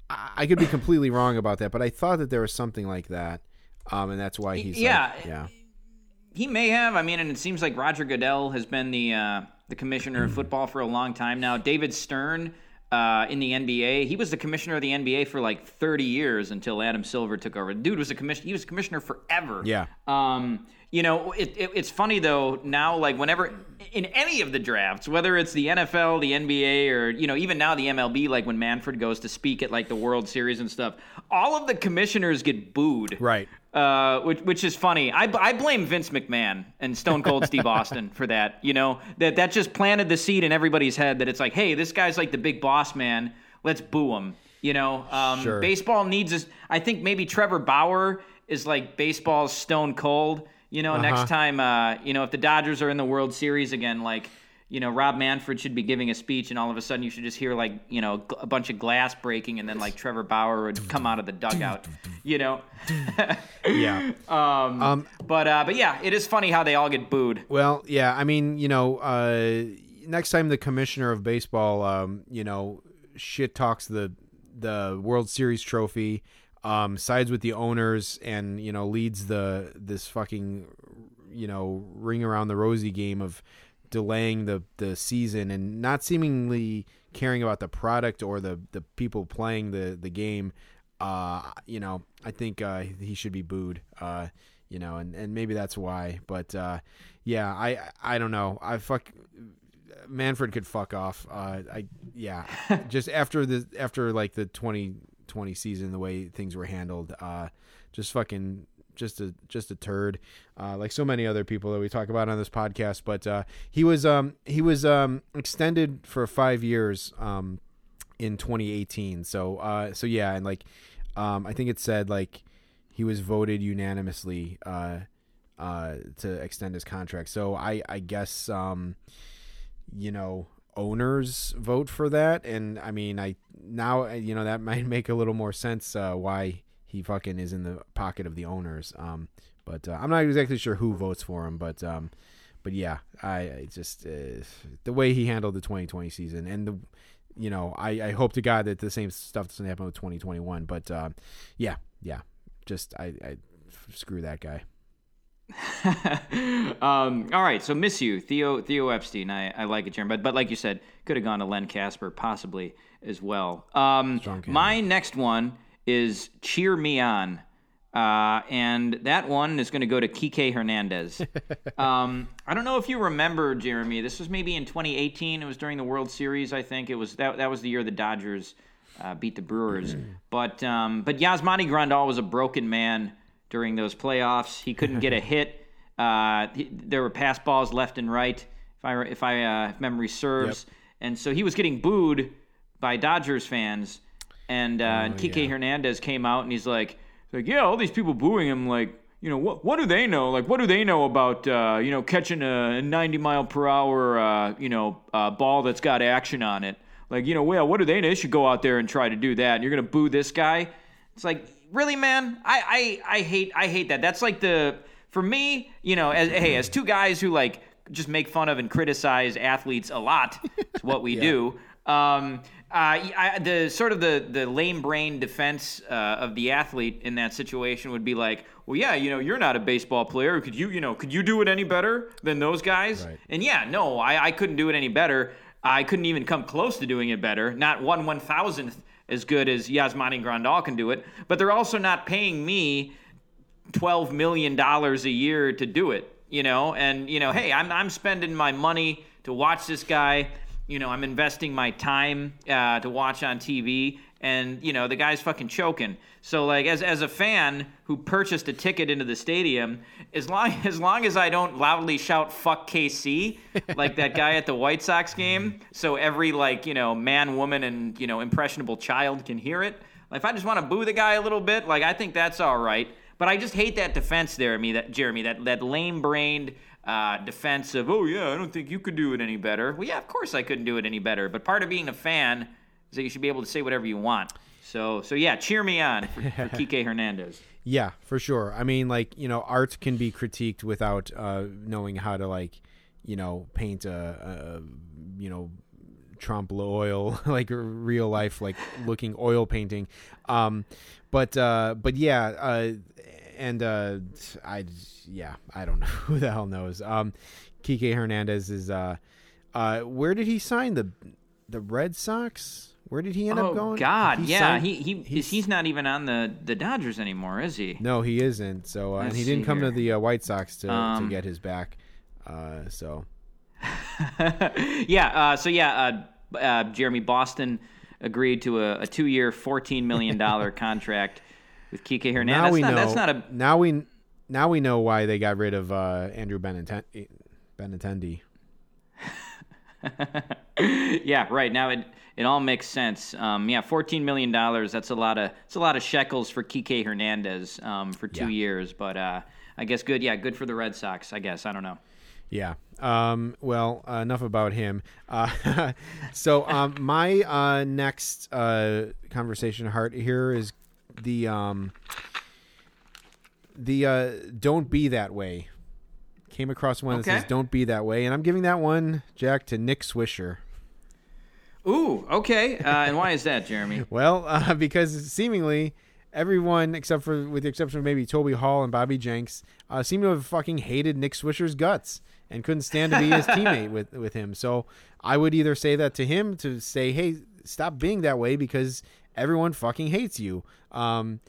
I, I could be completely wrong about that, but I thought that there was something like that, um, and that's why he's Yeah. like, yeah, He may have. I mean, and it seems like Roger Goodell has been the uh, the commissioner of football for a long time now. David Stern uh, in the NBA, he was the commissioner of the NBA for like 30 years until Adam Silver took over. The dude was a commission. He was a commissioner forever. Yeah. Um, you know, it, it, it's funny though now, like whenever in any of the drafts, whether it's the NFL, the NBA, or you know, even now the MLB, like when Manfred goes to speak at like the World Series and stuff, all of the commissioners get booed right. uh, which which is funny. I, I blame Vince McMahon and Stone Cold Steve Austin for that. You know that that just planted the seed in everybody's head that it's like, hey, this guy's like the big boss man. Let's boo him. You know, um, Sure. baseball needs us. I think maybe Trevor Bauer is like baseball's Stone Cold. You know, Uh-huh. next time, uh, you know, if the Dodgers are in the World Series again, like. you know, Rob Manfred should be giving a speech, and all of a sudden you should just hear like, you know, a bunch of glass breaking, and then like Trevor Bauer would come out of the dugout, you know. Yeah. Um, um, but uh, but yeah, it is funny how they all get booed. Well, yeah, I mean, you know, uh, next time the commissioner of baseball, um, you know, shit talks the the World Series trophy, um, sides with the owners, and you know, leads the this fucking, you know, ring around the rosy game of delaying the the season and not seemingly caring about the product or the the people playing the the game. Uh, you know, I think uh, he should be booed. Uh, you know, and, and maybe that's why. But uh, yeah, I I don't know. I fuck Manfred could fuck off. Uh, I yeah, just after the after like the 2020 season, the way things were handled, uh, just fucking just a just a turd, uh, like so many other people that we talk about on this podcast. But uh, he was um he was um extended for five years um in 2018. So uh so yeah, and like um I think it said like he was voted unanimously uh uh to extend his contract. So I I guess um you know owners vote for that and I mean I now you know that might make a little more sense uh why he fucking is in the pocket of the owners. Um but uh, I'm not exactly sure who votes for him, but um but yeah, I, I just uh, the way he handled the 2020 season and the you know, I, I hope to God that the same stuff doesn't happen with 2021. But uh, yeah, yeah, just I, I screw that guy. um, all right, so miss you, Theo Theo Epstein. I, I like it, Jeremy, but but like you said, could have gone to Len Kasper possibly as well. Um, my next one is Cheer Me On. Uh, and that one is going to go to Kike Hernandez. um, I don't know if you remember, Jeremy. This was maybe in 2018. It was during the World Series, I think. It was that. That was the year the Dodgers uh, beat the Brewers. but um, but Yasmani Grandal was a broken man during those playoffs. He couldn't get a hit. Uh, he, there were pass balls left and right, if I if I uh, if memory serves. And so he was getting booed by Dodgers fans. And, uh, and Kike yeah. Hernandez came out and he's like, like, yeah, all these people booing him, like, you know, what what do they know? Like, what do they know about, uh, you know, catching a 90 mile per hour, uh, you know, uh, ball that's got action on it? Like, you know, well, what do they know? They should go out there and try to do that. And you're gonna boo this guy? It's like, really, man? I I, I hate I hate that. That's like the for me, you know, as hey, as two guys who like just make fun of and criticize athletes a lot. It's what we do. Um, uh, I, the sort of the the lame brain defense uh, of the athlete in that situation would be like, well, yeah, you know, you're not a baseball player. Could you, you know, could you do it any better than those guys? Right. And yeah, no, I, I couldn't do it any better. I couldn't even come close to doing it better. Not one one thousandth as good as Yasmani Grandal can do it. But they're also not paying me twelve million dollars a year to do it. You know, and you know, hey, I'm I'm spending my money to watch this guy. You know, I'm investing my time uh, to watch on TV, and you know, the guy's fucking choking. So, like, as as a fan who purchased a ticket into the stadium, as long as long as I don't loudly shout "fuck KC" like that guy at the White Sox game, so every like you know man, woman, and you know impressionable child can hear it. Like, if I just want to boo the guy a little bit, like I think that's all right. But I just hate that defense there, me that Jeremy, that that lame-brained uh, defense of, oh yeah, I don't think you could do it any better. Well, yeah, of course I couldn't do it any better. But part of being a fan is that you should be able to say whatever you want. So so yeah, cheer me on for, for Kike Hernandez. Yeah, for sure. I mean, like you know, art can be critiqued without uh, knowing how to like, you know, paint a, a you know, Trump oil like real life like looking oil painting. Um, but uh, but yeah, uh, and uh, I yeah, I don't know who the hell knows. Um, Kike Hernandez is uh, uh, where did he sign the the Red Sox? Where did he end oh up going? God, He yeah, signed- he he he's, he's not even on the the Dodgers anymore, is he? No, he isn't. So, uh, and he didn't come to the uh, White Sox to, to Um, get his back. Uh, so, yeah. Uh, so yeah, uh, uh, Jeremy Boston agreed to a, a two-year, fourteen million dollar contract with Kike Hernandez. now we that's, know. that's not a now we now we know why they got rid of uh, Andrew Benintendi. Benintendi. yeah, right. Now it it all makes sense. Um, yeah, fourteen million dollars. That's a lot of it's a lot of shekels for Kike Hernandez um, for two Yeah. years. But uh, I guess good. Yeah, good for the Red Sox. I guess I don't know. Yeah. Um, well, uh, enough about him. Uh, so um, my uh, next uh, conversation heart here is the um, the uh, "Don't Be That Way." Came across one that says "Don't Be That Way," and I'm giving that one, Jack, to Nick Swisher. Ooh, okay. Uh, and why is that, Jeremy? Well, uh, because seemingly everyone, except for with the exception of maybe Toby Hall and Bobby Jenks, uh, seem to have fucking hated Nick Swisher's guts and couldn't stand to be his teammate with with him. So I would either say that to him to say, "Hey, stop being that way," because everyone fucking hates you. Um,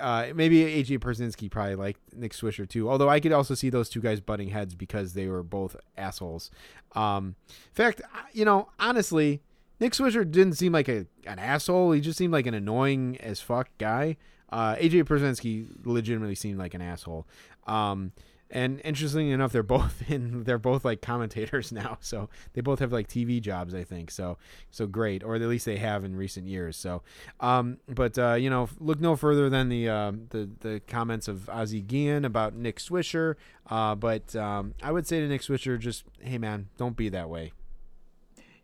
uh, maybe AJ Pierzynski probably liked Nick Swisher too. Although I could also see those two guys butting heads because they were both assholes. Um, in fact, you know, honestly, Nick Swisher didn't seem like a an asshole. He just seemed like an annoying as fuck guy. Uh, AJ Pierzynski legitimately seemed like an asshole. Um, and interestingly enough, they're both in. They're both like commentators now, so they both have like TV jobs, I think. So, so great, or at least they have in recent years. So, um, but uh, you know, look no further than the uh, the the comments of Ozzie Guillen about Nick Swisher. Uh, but um, I would say to Nick Swisher, just hey man, don't be that way.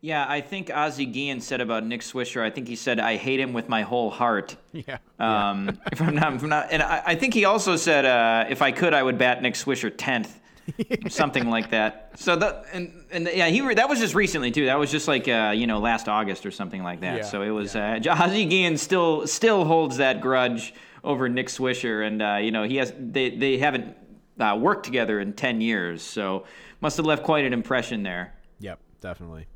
Yeah, I think Ozzie Guillen said about Nick Swisher. I think he said, "I hate him with my whole heart." Yeah. Um, if I'm not, if I'm not, and I, I think he also said, uh, "If I could, I would bat Nick Swisher tenth, something like that." So that and and yeah, he re- that was just recently too. That was just like uh, you know last August or something like that. Yeah, so it was uh, Ozzie Guillen still still holds that grudge over Nick Swisher, and uh, you know he has they they haven't uh, worked together in ten years, so must have left quite an impression there. Yep, definitely.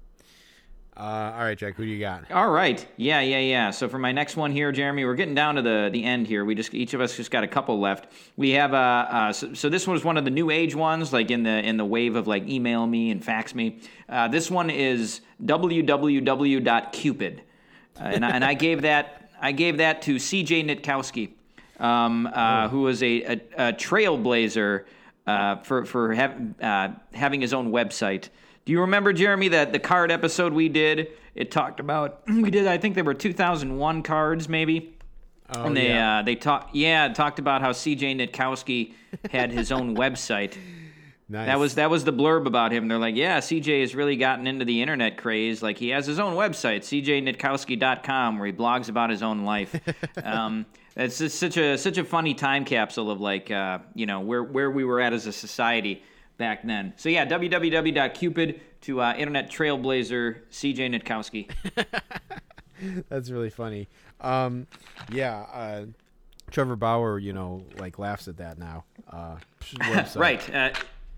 Uh, all right, Jack, who do you got? All right. Yeah, yeah, yeah. So for my next one here, Jeremy, we're getting down to the the end here. We just each of us just got a couple left. We have uh, uh so, so this was one of the new age ones, like in the in the wave of like email me and fax me. Uh, this one is www.cupid, uh, and I, and I gave that I gave that to C.J. Nitkowski, um, uh, who was a, a, a trailblazer uh, for for hav- uh, having his own website. Do you remember, Jeremy, that the card episode we did? It talked about we did. I think there were 2001 cards, maybe. Oh, and they yeah. uh, they talked yeah talked about how C.J. Nitkowski had his own website. nice. That was that was the blurb about him. They're like, yeah, CJ has really gotten into the internet craze. Like he has his own website, cjnitkowski.com, where he blogs about his own life. um, it's just such a such a funny time capsule of like uh, you know where where we were at as a society back then. So yeah, www.cupid to uh, internet trailblazer CJ Nitkowski. That's really funny. Um, yeah, uh, Trevor Bauer, you know, like laughs at that now. Uh, right. Uh,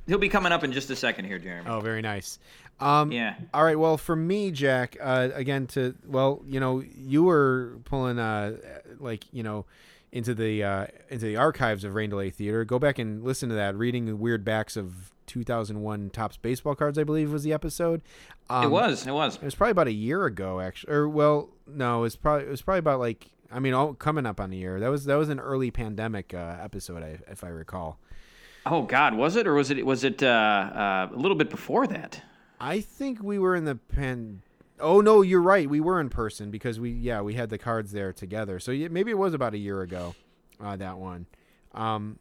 he'll be coming up in just a second here, Jeremy. Oh, very nice. Um, Yeah. All right. Well, for me, Jack, uh, again, to well, you know, you were pulling, uh, like, you know, into the uh, into the archives of Rain Delay Theater. Go back and listen to that. Reading the weird backs of 2001 Topps baseball cards, I believe, was the episode. Um, it was. It was. It was probably about a year ago, actually. Or well, no, it was probably it was probably about like I mean, all, coming up on a year. That was that was an early pandemic uh, episode, I, if I recall. Oh God, was it or was it was it uh, uh, a little bit before that? I think we were in the pan. Oh no, you're right. We were in person because we yeah we had the cards there together. So maybe it was about a year ago, uh, that one. Um,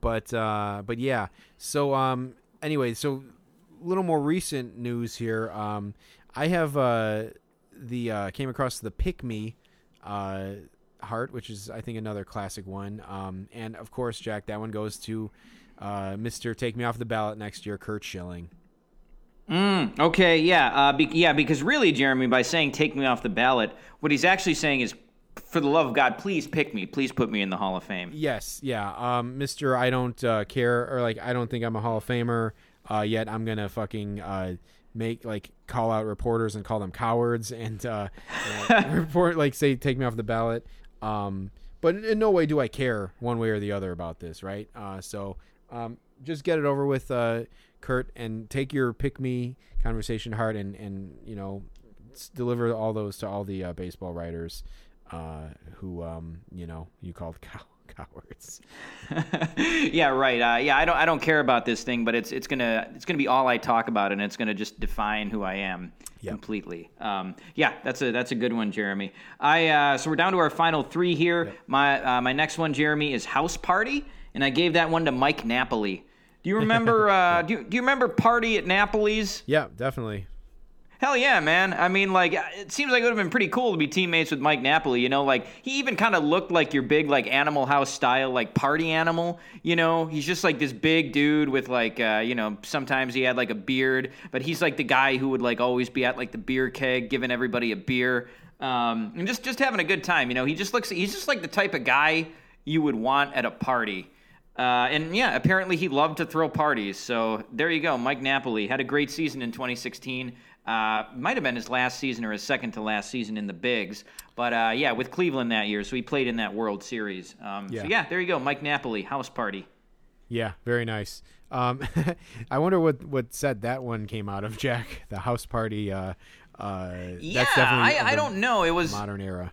but uh, but yeah. So um, anyway, so a little more recent news here. Um, I have uh, the uh, came across the Pick Me uh, heart, which is I think another classic one. Um, and of course, Jack, that one goes to uh, Mister Take Me Off the Ballot next year, Curt Schilling. Mm, okay, yeah, uh, be- yeah, because really, Jeremy, by saying "take me off the ballot," what he's actually saying is, "For the love of God, please pick me. Please put me in the Hall of Fame." Yes, yeah. Um, Mister, I don't uh, care, or like, I don't think I'm a Hall of Famer. Uh, yet I'm gonna fucking uh, make like call out reporters and call them cowards and uh, uh, report like say take me off the ballot. Um, but in no way do I care one way or the other about this, right? Uh, so um, just get it over with, uh, Curt, and take your pick me conversation hard and and you know deliver all those to all the uh, baseball writers uh, who um, you know you called cow- cowards. yeah, right. Uh, yeah, I don't, I don't care about this thing, but it's, it's gonna, it's gonna be all I talk about, and it's gonna just define who I am Yep. completely. Um, yeah, that's a, that's a good one, Jeremy. I, uh, so we're down to our final three here. My, uh, my next one, Jeremy, is House Party, and I gave that one to Mike Napoli. Do you remember? uh, do you, do you remember Party at Napoli's? Yeah, definitely. Hell yeah, man. I mean, like, it seems like it would have been pretty cool to be teammates with Mike Napoli, you know? Like, he even kind of looked like your big, like, Animal House style, like, party animal, you know? He's just like this big dude with, like, uh, you know, sometimes he had, like, a beard, but he's like the guy who would, like, always be at, like, the beer keg giving everybody a beer um, and just, just having a good time, you know? He just looks, he's just like the type of guy you would want at a party. Uh, and yeah, apparently he loved to throw parties. So there you go. Mike Napoli had a great season in 2016. Uh, might have been his last season or his second to last season in the bigs, but uh, yeah, with Cleveland that year, so he played in that World Series. Um, Yeah. So yeah, there you go, Mike Napoli, house party. Yeah, very nice. Um, I wonder what what set that one came out of, Jack. The house party. Uh, uh, Yeah, that's definitely I, I don't know. It was modern era.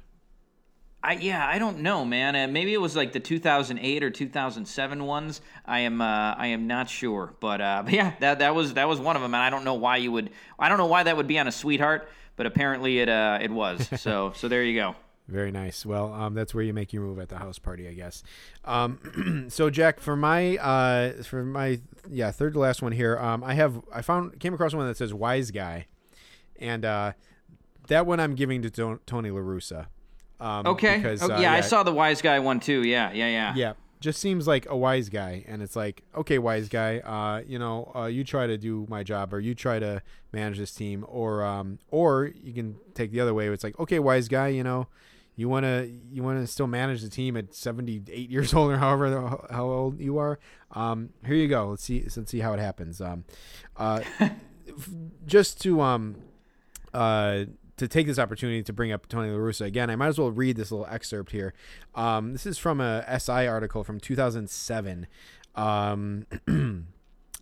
I yeah, I don't know, man. Uh, maybe it was like the 2008 or 2007 ones. I am uh, I am not sure, but, uh, but yeah, that that was that was one of them, and I don't know why you would. I don't know why that would be on a sweetheart, but apparently it uh, it was. So so there you go. Very nice. Well, um, that's where you make your move at the house party, I guess. Um, so, Jack, for my uh, for my yeah third to last one here, um, I have I found came across one that says "wise guy," and uh, that one I'm giving to Tony La Russa. Um, Okay. Because, Oh, uh, yeah, I saw the wise guy one too. Yeah, yeah, yeah. Yeah, just seems like a wise guy, and it's like, okay, wise guy, uh, you know, uh, you try to do my job, or you try to manage this team, or um, or you can take the other way. It's like, okay, wise guy, you know, you wanna you wanna still manage the team at seventy eight years old or however how old you are. Um, here you go. Let's see let's see how it happens. Um, uh, just to um, uh, to take this opportunity to bring up Tony La Russa again, I might as well read this little excerpt here. Um, this is from a SI article from 2007. Um, and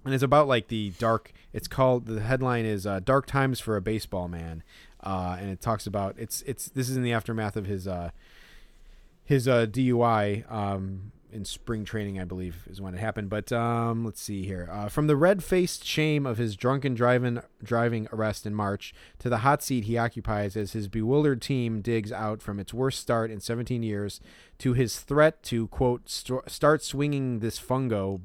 it's about like the dark. It's called the headline is uh, "Dark Times for a Baseball Man," uh, and it talks about it's it's this is in the aftermath of his uh, his uh, DUI um, in spring training, I believe, is when it happened. But um, let's see here. Uh, from the red-faced shame of his drunken driving driving arrest in March to the hot seat he occupies as his bewildered team digs out from its worst start in 17 years to his threat to quote st- start swinging this fungo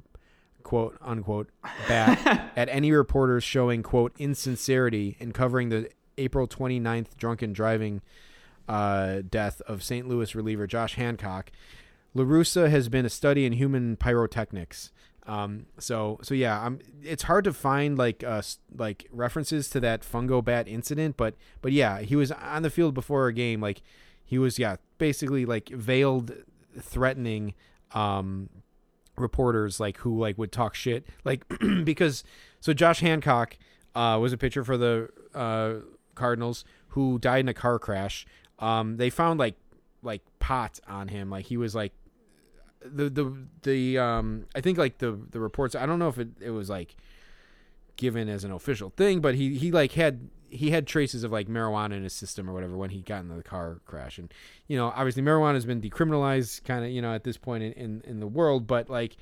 quote unquote bat at any reporters showing quote insincerity in covering the April 29th drunken driving uh, death of St. Louis reliever Josh Hancock. LaRussa has been a study in human pyrotechnics. Um, so so yeah, I'm, it's hard to find like uh like references to that fungo bat incident, but but yeah, he was on the field before a game. Like he was yeah basically like veiled threatening um reporters like who like would talk shit like because so Josh Hancock uh, was a pitcher for the uh, Cardinals who died in a car crash. Um, they found like like pot on him, like he was like the the the um I think like the the reports. I don't know if it it was like given as an official thing, but he he like had he had traces of like marijuana in his system or whatever when he got into the car crash and you know obviously marijuana has been decriminalized kind of you know at this point in, in in the world but like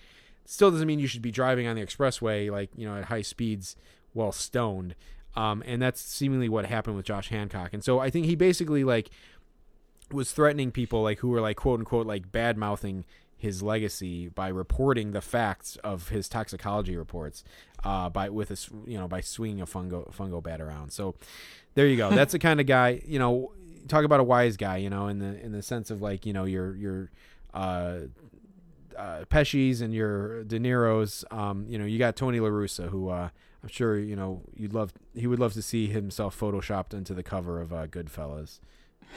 still doesn't mean you should be driving on the expressway like you know at high speeds while stoned um and that's seemingly what happened with Josh Hancock and so I think he basically like was threatening people like who were like quote unquote like bad mouthing his legacy by reporting the facts of his toxicology reports uh, by with a you know by swinging a fungo fungo bat around. So there you go. That's the kind of guy you know. Talk about a wise guy, you know, in the in the sense of like you know your your uh, uh, Pesci's and your De Niro's. Um, you know, you got Tony La Russa, who uh, I'm sure you know you'd love. He would love to see himself photoshopped into the cover of uh, Goodfellas.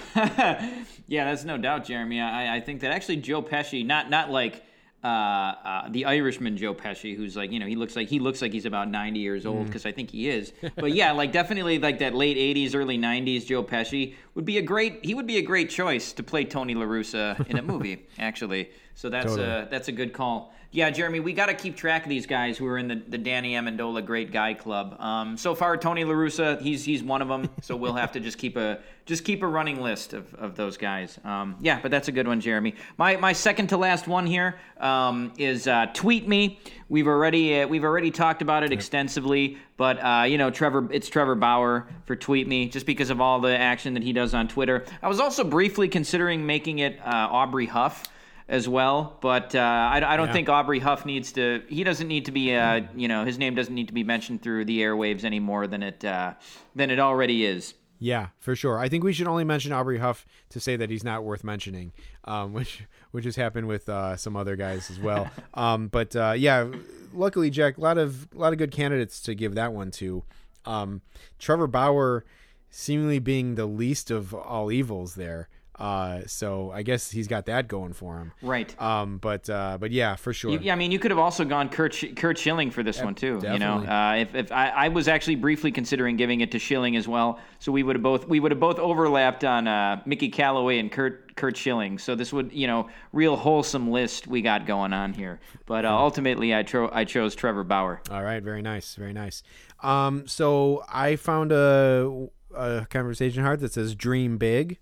yeah, that's no doubt, Jeremy. I, I think that actually Joe Pesci, not not like uh, uh, the Irishman Joe Pesci, who's like you know he looks like he looks like he's about ninety years old because I think he is. But yeah, like definitely like that late '80s, early '90s Joe Pesci would be a great he would be a great choice to play Tony La Russa in a movie actually. So that's Totally. a that's a good call. Yeah, Jeremy, we got to keep track of these guys who are in the, the Danny Amendola Great Guy Club. Um, so far, Tony La Russa, he's he's one of them. So we'll have to just keep a just keep a running list of, of those guys. Um, yeah, but that's a good one, Jeremy. My my second to last one here um, is uh, tweet me. We've already uh, we've already talked about it extensively, but uh, you know Trevor, it's Trevor Bauer for tweet me just because of all the action that he does on Twitter. I was also briefly considering making it uh, Aubrey Huff. As well. But uh, I, I don't Yeah. think Aubrey Huff needs to. He doesn't need to be. Uh, you know, his name doesn't need to be mentioned through the airwaves any more than it uh, than it already is. Yeah, for sure. I think we should only mention Aubrey Huff to say that he's not worth mentioning, um, which which has happened with uh, some other guys as well. um, but uh, yeah, luckily, Jack, a lot of a lot of good candidates to give that one to. Um, Trevor Bauer, seemingly being the least of all evils there. Uh, so I guess he's got that going for him. Right. Um, but uh, but yeah, for sure. You- Yeah, I mean, you could have also gone Curt, Sch- Curt Schilling for this one too. You know, uh, if, if I, I was actually briefly considering giving it to Schilling as well, so we would have both we would have both overlapped on uh, Mickey Callaway and Curt Curt Schilling. So this would you know real wholesome list we got going on here. But uh, ultimately, I tro- I chose Trevor Bauer. All right, very nice, very nice. Um, so I found a, a conversation heart that says "Dream Big,"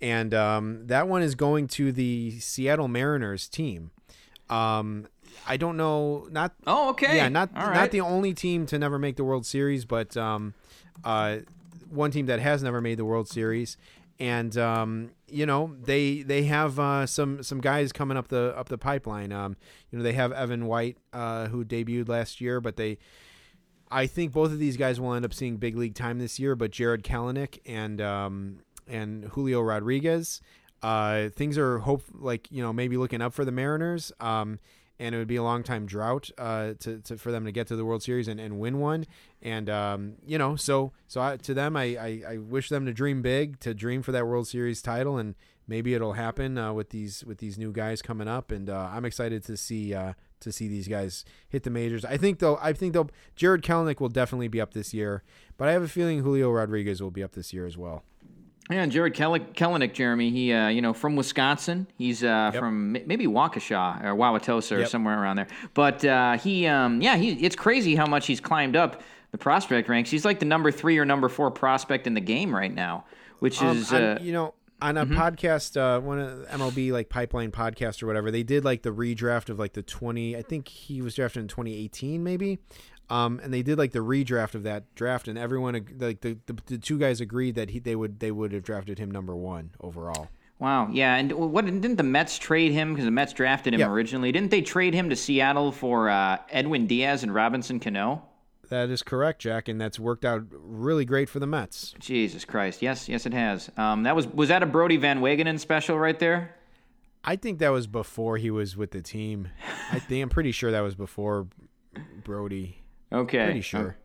and um, that one is going to the Seattle Mariners team. Um, I don't know, not Oh, okay. yeah, not All not the only team to never make the World Series, but um, uh, one team that has never made the World Series, and um, you know they they have uh, some some guys coming up the up the pipeline. Um, you know they have Evan White uh, who debuted last year, but they. I think both of these guys will end up seeing big league time this year, but Jarred Kelenic and um, and Julio Rodriguez, uh, things are hope like you know maybe looking up for the Mariners. Um, and it would be a long time drought uh, to, to for them to get to the World Series and, and win one. And um, you know, so so I, to them, I, I, I wish them to dream big, to dream for that World Series title, and maybe it'll happen uh, with these with these new guys coming up. And uh, I'm excited to see uh, to see these guys hit the majors. I think though, I think though, Jarred Kelenic will definitely be up this year, but I have a feeling Julio Rodriguez will be up this year as well. Yeah, and Jarred Kel- Kelenic, Jeremy. He, uh, you know, from Wisconsin. He's uh, from m- maybe Waukesha or Wauwatosa or Yep. somewhere around there. But uh, he, um, yeah, he. It's crazy how much he's climbed up the prospect ranks. He's like the number three or number four prospect in the game right now, which Um, is uh, you know on a Mm-hmm. podcast uh one of the MLB like pipeline podcast or whatever they did like the redraft of like the 20 I think he was drafted in 2018 maybe um and they did like the redraft of that draft and everyone like the the, the two guys agreed that he they would they would have drafted him number 1 overall Wow, yeah, and what didn't the Mets trade him because the Mets drafted him Yeah. originally? Didn't they trade him to Seattle for uh, Edwin Diaz and Robinson Cano? that is correct Jack and that's worked out really great for the Mets Jesus Christ, yes, yes, it has. Um, that was was that a Brodie Van Wagenen special right there? I think that was before he was with the team I think I'm pretty sure that was before Brodie Okay, pretty sure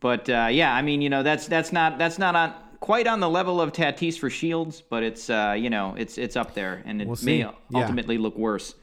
But uh, yeah, I mean, you know, that's that's not that's not on quite on the level of Tatis for Shields, but it's uh, you know, it's it's up there, and it We'll may. Yeah. ultimately look worse.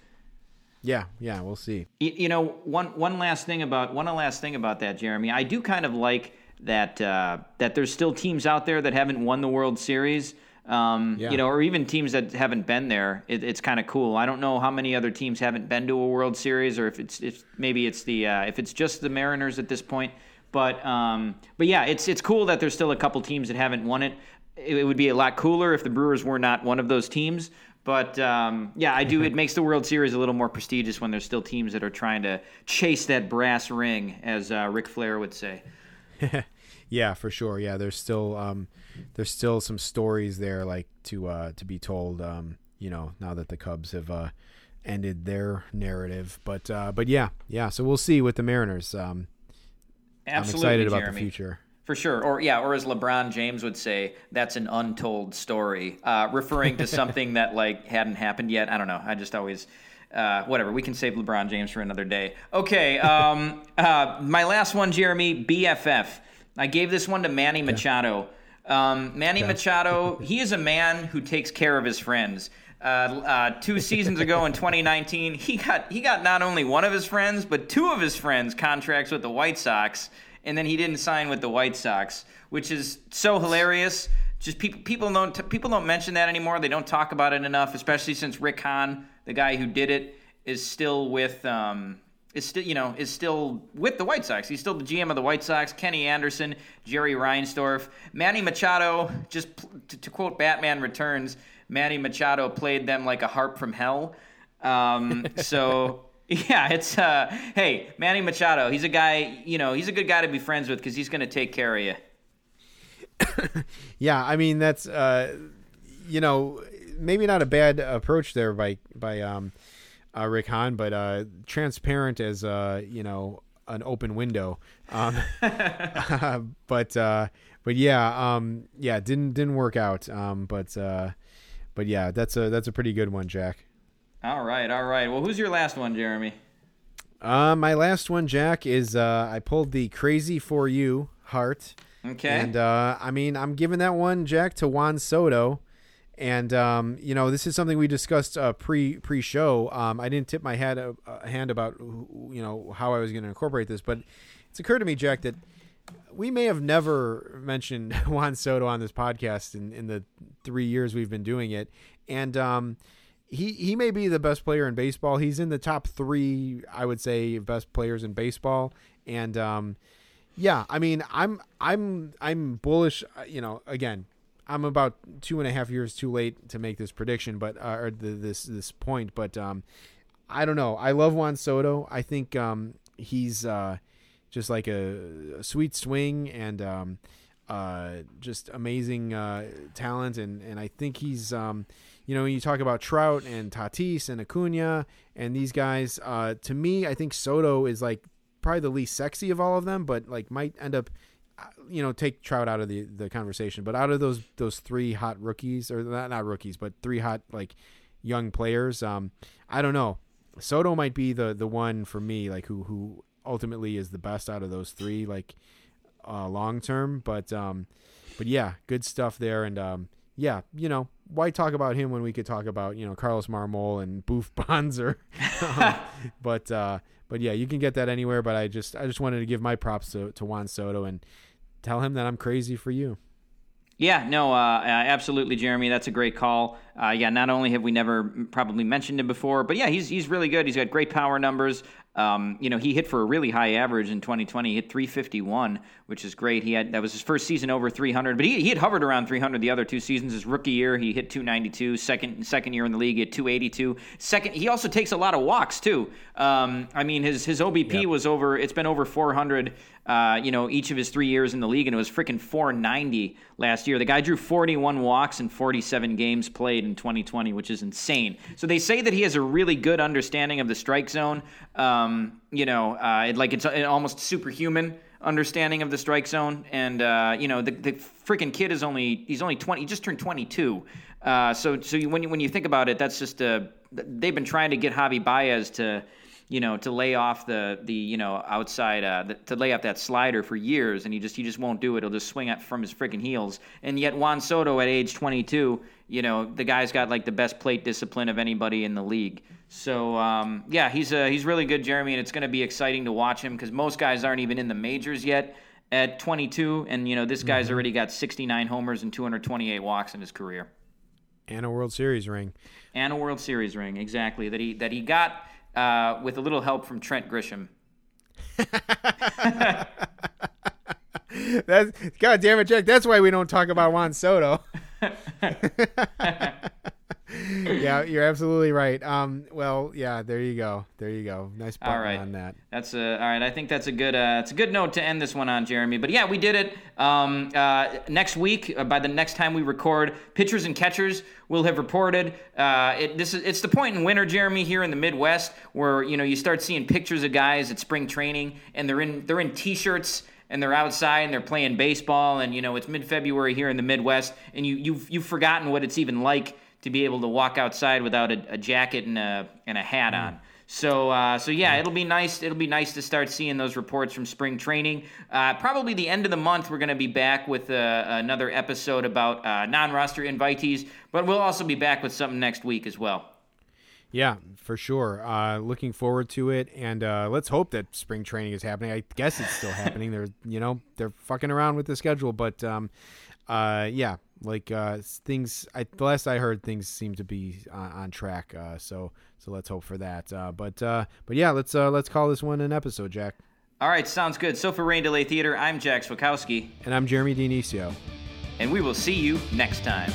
yeah yeah we'll see You, you know, one one last thing about one last thing about that, Jeremy. I do kind of like that uh, that there's still teams out there that haven't won the World Series. Um, Yeah. You know, or even teams that haven't been there. It, it's kind of cool. I don't know how many other teams haven't been to a World Series, or if it's if maybe it's the uh, if it's just the Mariners at this point. But um, but yeah, it's it's cool that there's still a couple teams that haven't won it. It, it would be a lot cooler if the Brewers were not one of those teams. But um, yeah, I do. It makes the World Series a little more prestigious when there's still teams that are trying to chase that brass ring, as uh, Ric Flair would say. Yeah, for sure. Yeah, there's still um, there's still some stories there like to uh, to be told. Um, you know, now that the Cubs have uh, ended their narrative, but uh, but yeah, yeah. So we'll see with the Mariners. Um, I'm Absolutely, excited about Jeremy. the future. For sure. Or yeah, or as LeBron James would say, that's an untold story, uh, referring to something that like hadn't happened yet. I don't know. I just always. Uh, whatever. We can save LeBron James for another day. Okay. Um, uh, my last one, Jeremy. BFF. I gave this one to Manny Machado. Um, Manny Machado. He is a man who takes care of his friends. Uh, uh, two seasons ago in 2019, he got he got not only one of his friends, but two of his friends contracts with the White Sox and then he didn't sign with the White Sox, which is so hilarious. Just people people don't people don't mention that anymore. They don't talk about it enough, especially since Rick Hahn, the guy who did it, is still with um, is still you know is still with the White Sox. He's still the GM of the White Sox. Kenny Anderson, Jerry Reinsdorf, Manny Machado. Just to, to quote Batman Returns, Manny Machado played them like a harp from hell. Um, so. Yeah, it's uh hey, Manny Machado, he's a guy, you know, he's a good guy to be friends with cuz he's going to take care of you. Yeah, I mean that's uh, you know maybe not a bad approach there by by um, uh, Rick Hahn, but uh, transparent as uh, you know an open window. Um, but uh, but yeah, um, yeah, didn't didn't work out. Um, but uh, but yeah, that's a that's a pretty good one, Jack. All right, all right. Well, who's your last one, Jeremy? Uh, my last one, Jack, is uh, I pulled the crazy for you heart. Okay. And uh, I mean, I'm giving that one, Jack, to Juan Soto. And um, you know, this is something we discussed uh, pre pre show. Um, I didn't tip my head a, a hand about you know how I was going to incorporate this, but it's occurred to me, Jack, that we may have never mentioned Juan Soto on this podcast in, in the three years we've been doing it, and um, he he may be the best player in baseball. He's in the top three, I would say, best players in baseball, and um, yeah, I mean, I'm I'm I'm bullish. uh, You know, again, I'm about two and a half years too late to make this prediction, but uh, or the, this this point. But um, I don't know. I love Juan Soto. I think um, he's uh, just like a, a sweet swing and um, uh, just amazing uh, talent, and and I think he's. Um, you know, when you talk about Trout and Tatis and Acuna and these guys, uh, to me, I think Soto is like probably the least sexy of all of them, but like might end up, you know, take Trout out of the, the conversation. But out of those those three hot rookies, or not not rookies, but three hot like young players, um, I don't know. Soto might be the the one for me, like who who ultimately is the best out of those three, like uh, long term. But um, but yeah, good stuff there, and um, yeah, you know, why talk about him when we could talk about you know Carlos Marmol and Boof Bonser? Um, but uh, but yeah, you can get that anywhere. But I just I just wanted to give my props to, to Juan Soto and tell him that I'm crazy for you. Yeah, no, uh, uh, absolutely, Jeremy. That's a great call. Uh, yeah, not only have we never probably mentioned him before, but yeah, he's he's really good. He's got great power numbers. Um, you know, he hit for a really high average in 2020. He hit 351, which is great. He had that was his first season over 300, but he, he had hovered around 300 the other two seasons. His rookie year, he hit 292. Second second year in the league, he hit 282. Second, he also takes a lot of walks too. Um, I mean, his his OBP Yep. was over. It's been over 400. Uh, you know, each of his three years in the league, and it was freaking 490 last year. The guy drew 41 walks in 47 games played in 2020, which is insane. So they say that he has a really good understanding of the strike zone. Um, you know, uh, it, like it's an almost superhuman understanding of the strike zone. And uh, you know, the, the freaking kid is only he's only 20. He just turned 22. Uh, so so when you when you think about it, that's just a they've been trying to get Javi Baez to you know, to lay off the the you know outside uh, the, to lay off that slider for years, and he just he just won't do it. He'll just swing it from his freaking heels. And yet Juan Soto at age 22, you know, the guy's got like the best plate discipline of anybody in the league. So um, yeah, he's uh, he's really good, Jeremy, and it's going to be exciting to watch him because most guys aren't even in the majors yet at 22, and you know this guy's already got 69 homers and 228 walks in his career And a World Series ring. and a World Series ring, exactly that he that he got uh, with a little help from Trent Grisham. That's God damn it, Jack. That's why we don't talk about Juan Soto. yeah, you're absolutely right. Um, well, yeah, there you go. There you go. Nice button All right. on that. That's a all right. I think that's a good uh, it's a good note to end this one on, Jeremy. But yeah, we did it. Um, uh, next week, uh, by the next time we record, pitchers and catchers will have reported. Uh, it, this is it's the point in winter, Jeremy, here in the Midwest, where you know you start seeing pictures of guys at spring training, and they're in they're in t-shirts and they're outside and they're playing baseball, and you know it's mid-February here in the Midwest, and you you've you've forgotten what it's even like to be able to walk outside without a, a jacket and a and a hat on. So, uh, so yeah, it'll be nice. It'll be nice to start seeing those reports from spring training. Uh, probably the end of the month, we're going to be back with uh, another episode about uh, non-roster invitees, but we'll also be back with something next week as well. Yeah, for sure. Uh, looking forward to it, and uh, let's hope that spring training is happening. I guess it's still happening. They're, you know, they're fucking around with the schedule, but um, uh, yeah, like uh, things. I, the last I heard, things seem to be on, on track. Uh, so, so let's hope for that. Uh, but, uh, but yeah, let's uh, let's call this one an episode, Jack. All right, sounds good. So for Rain Delay Theater, I'm Jack Swakowski, And I'm Jeremy Dionisio. and we will see you next time.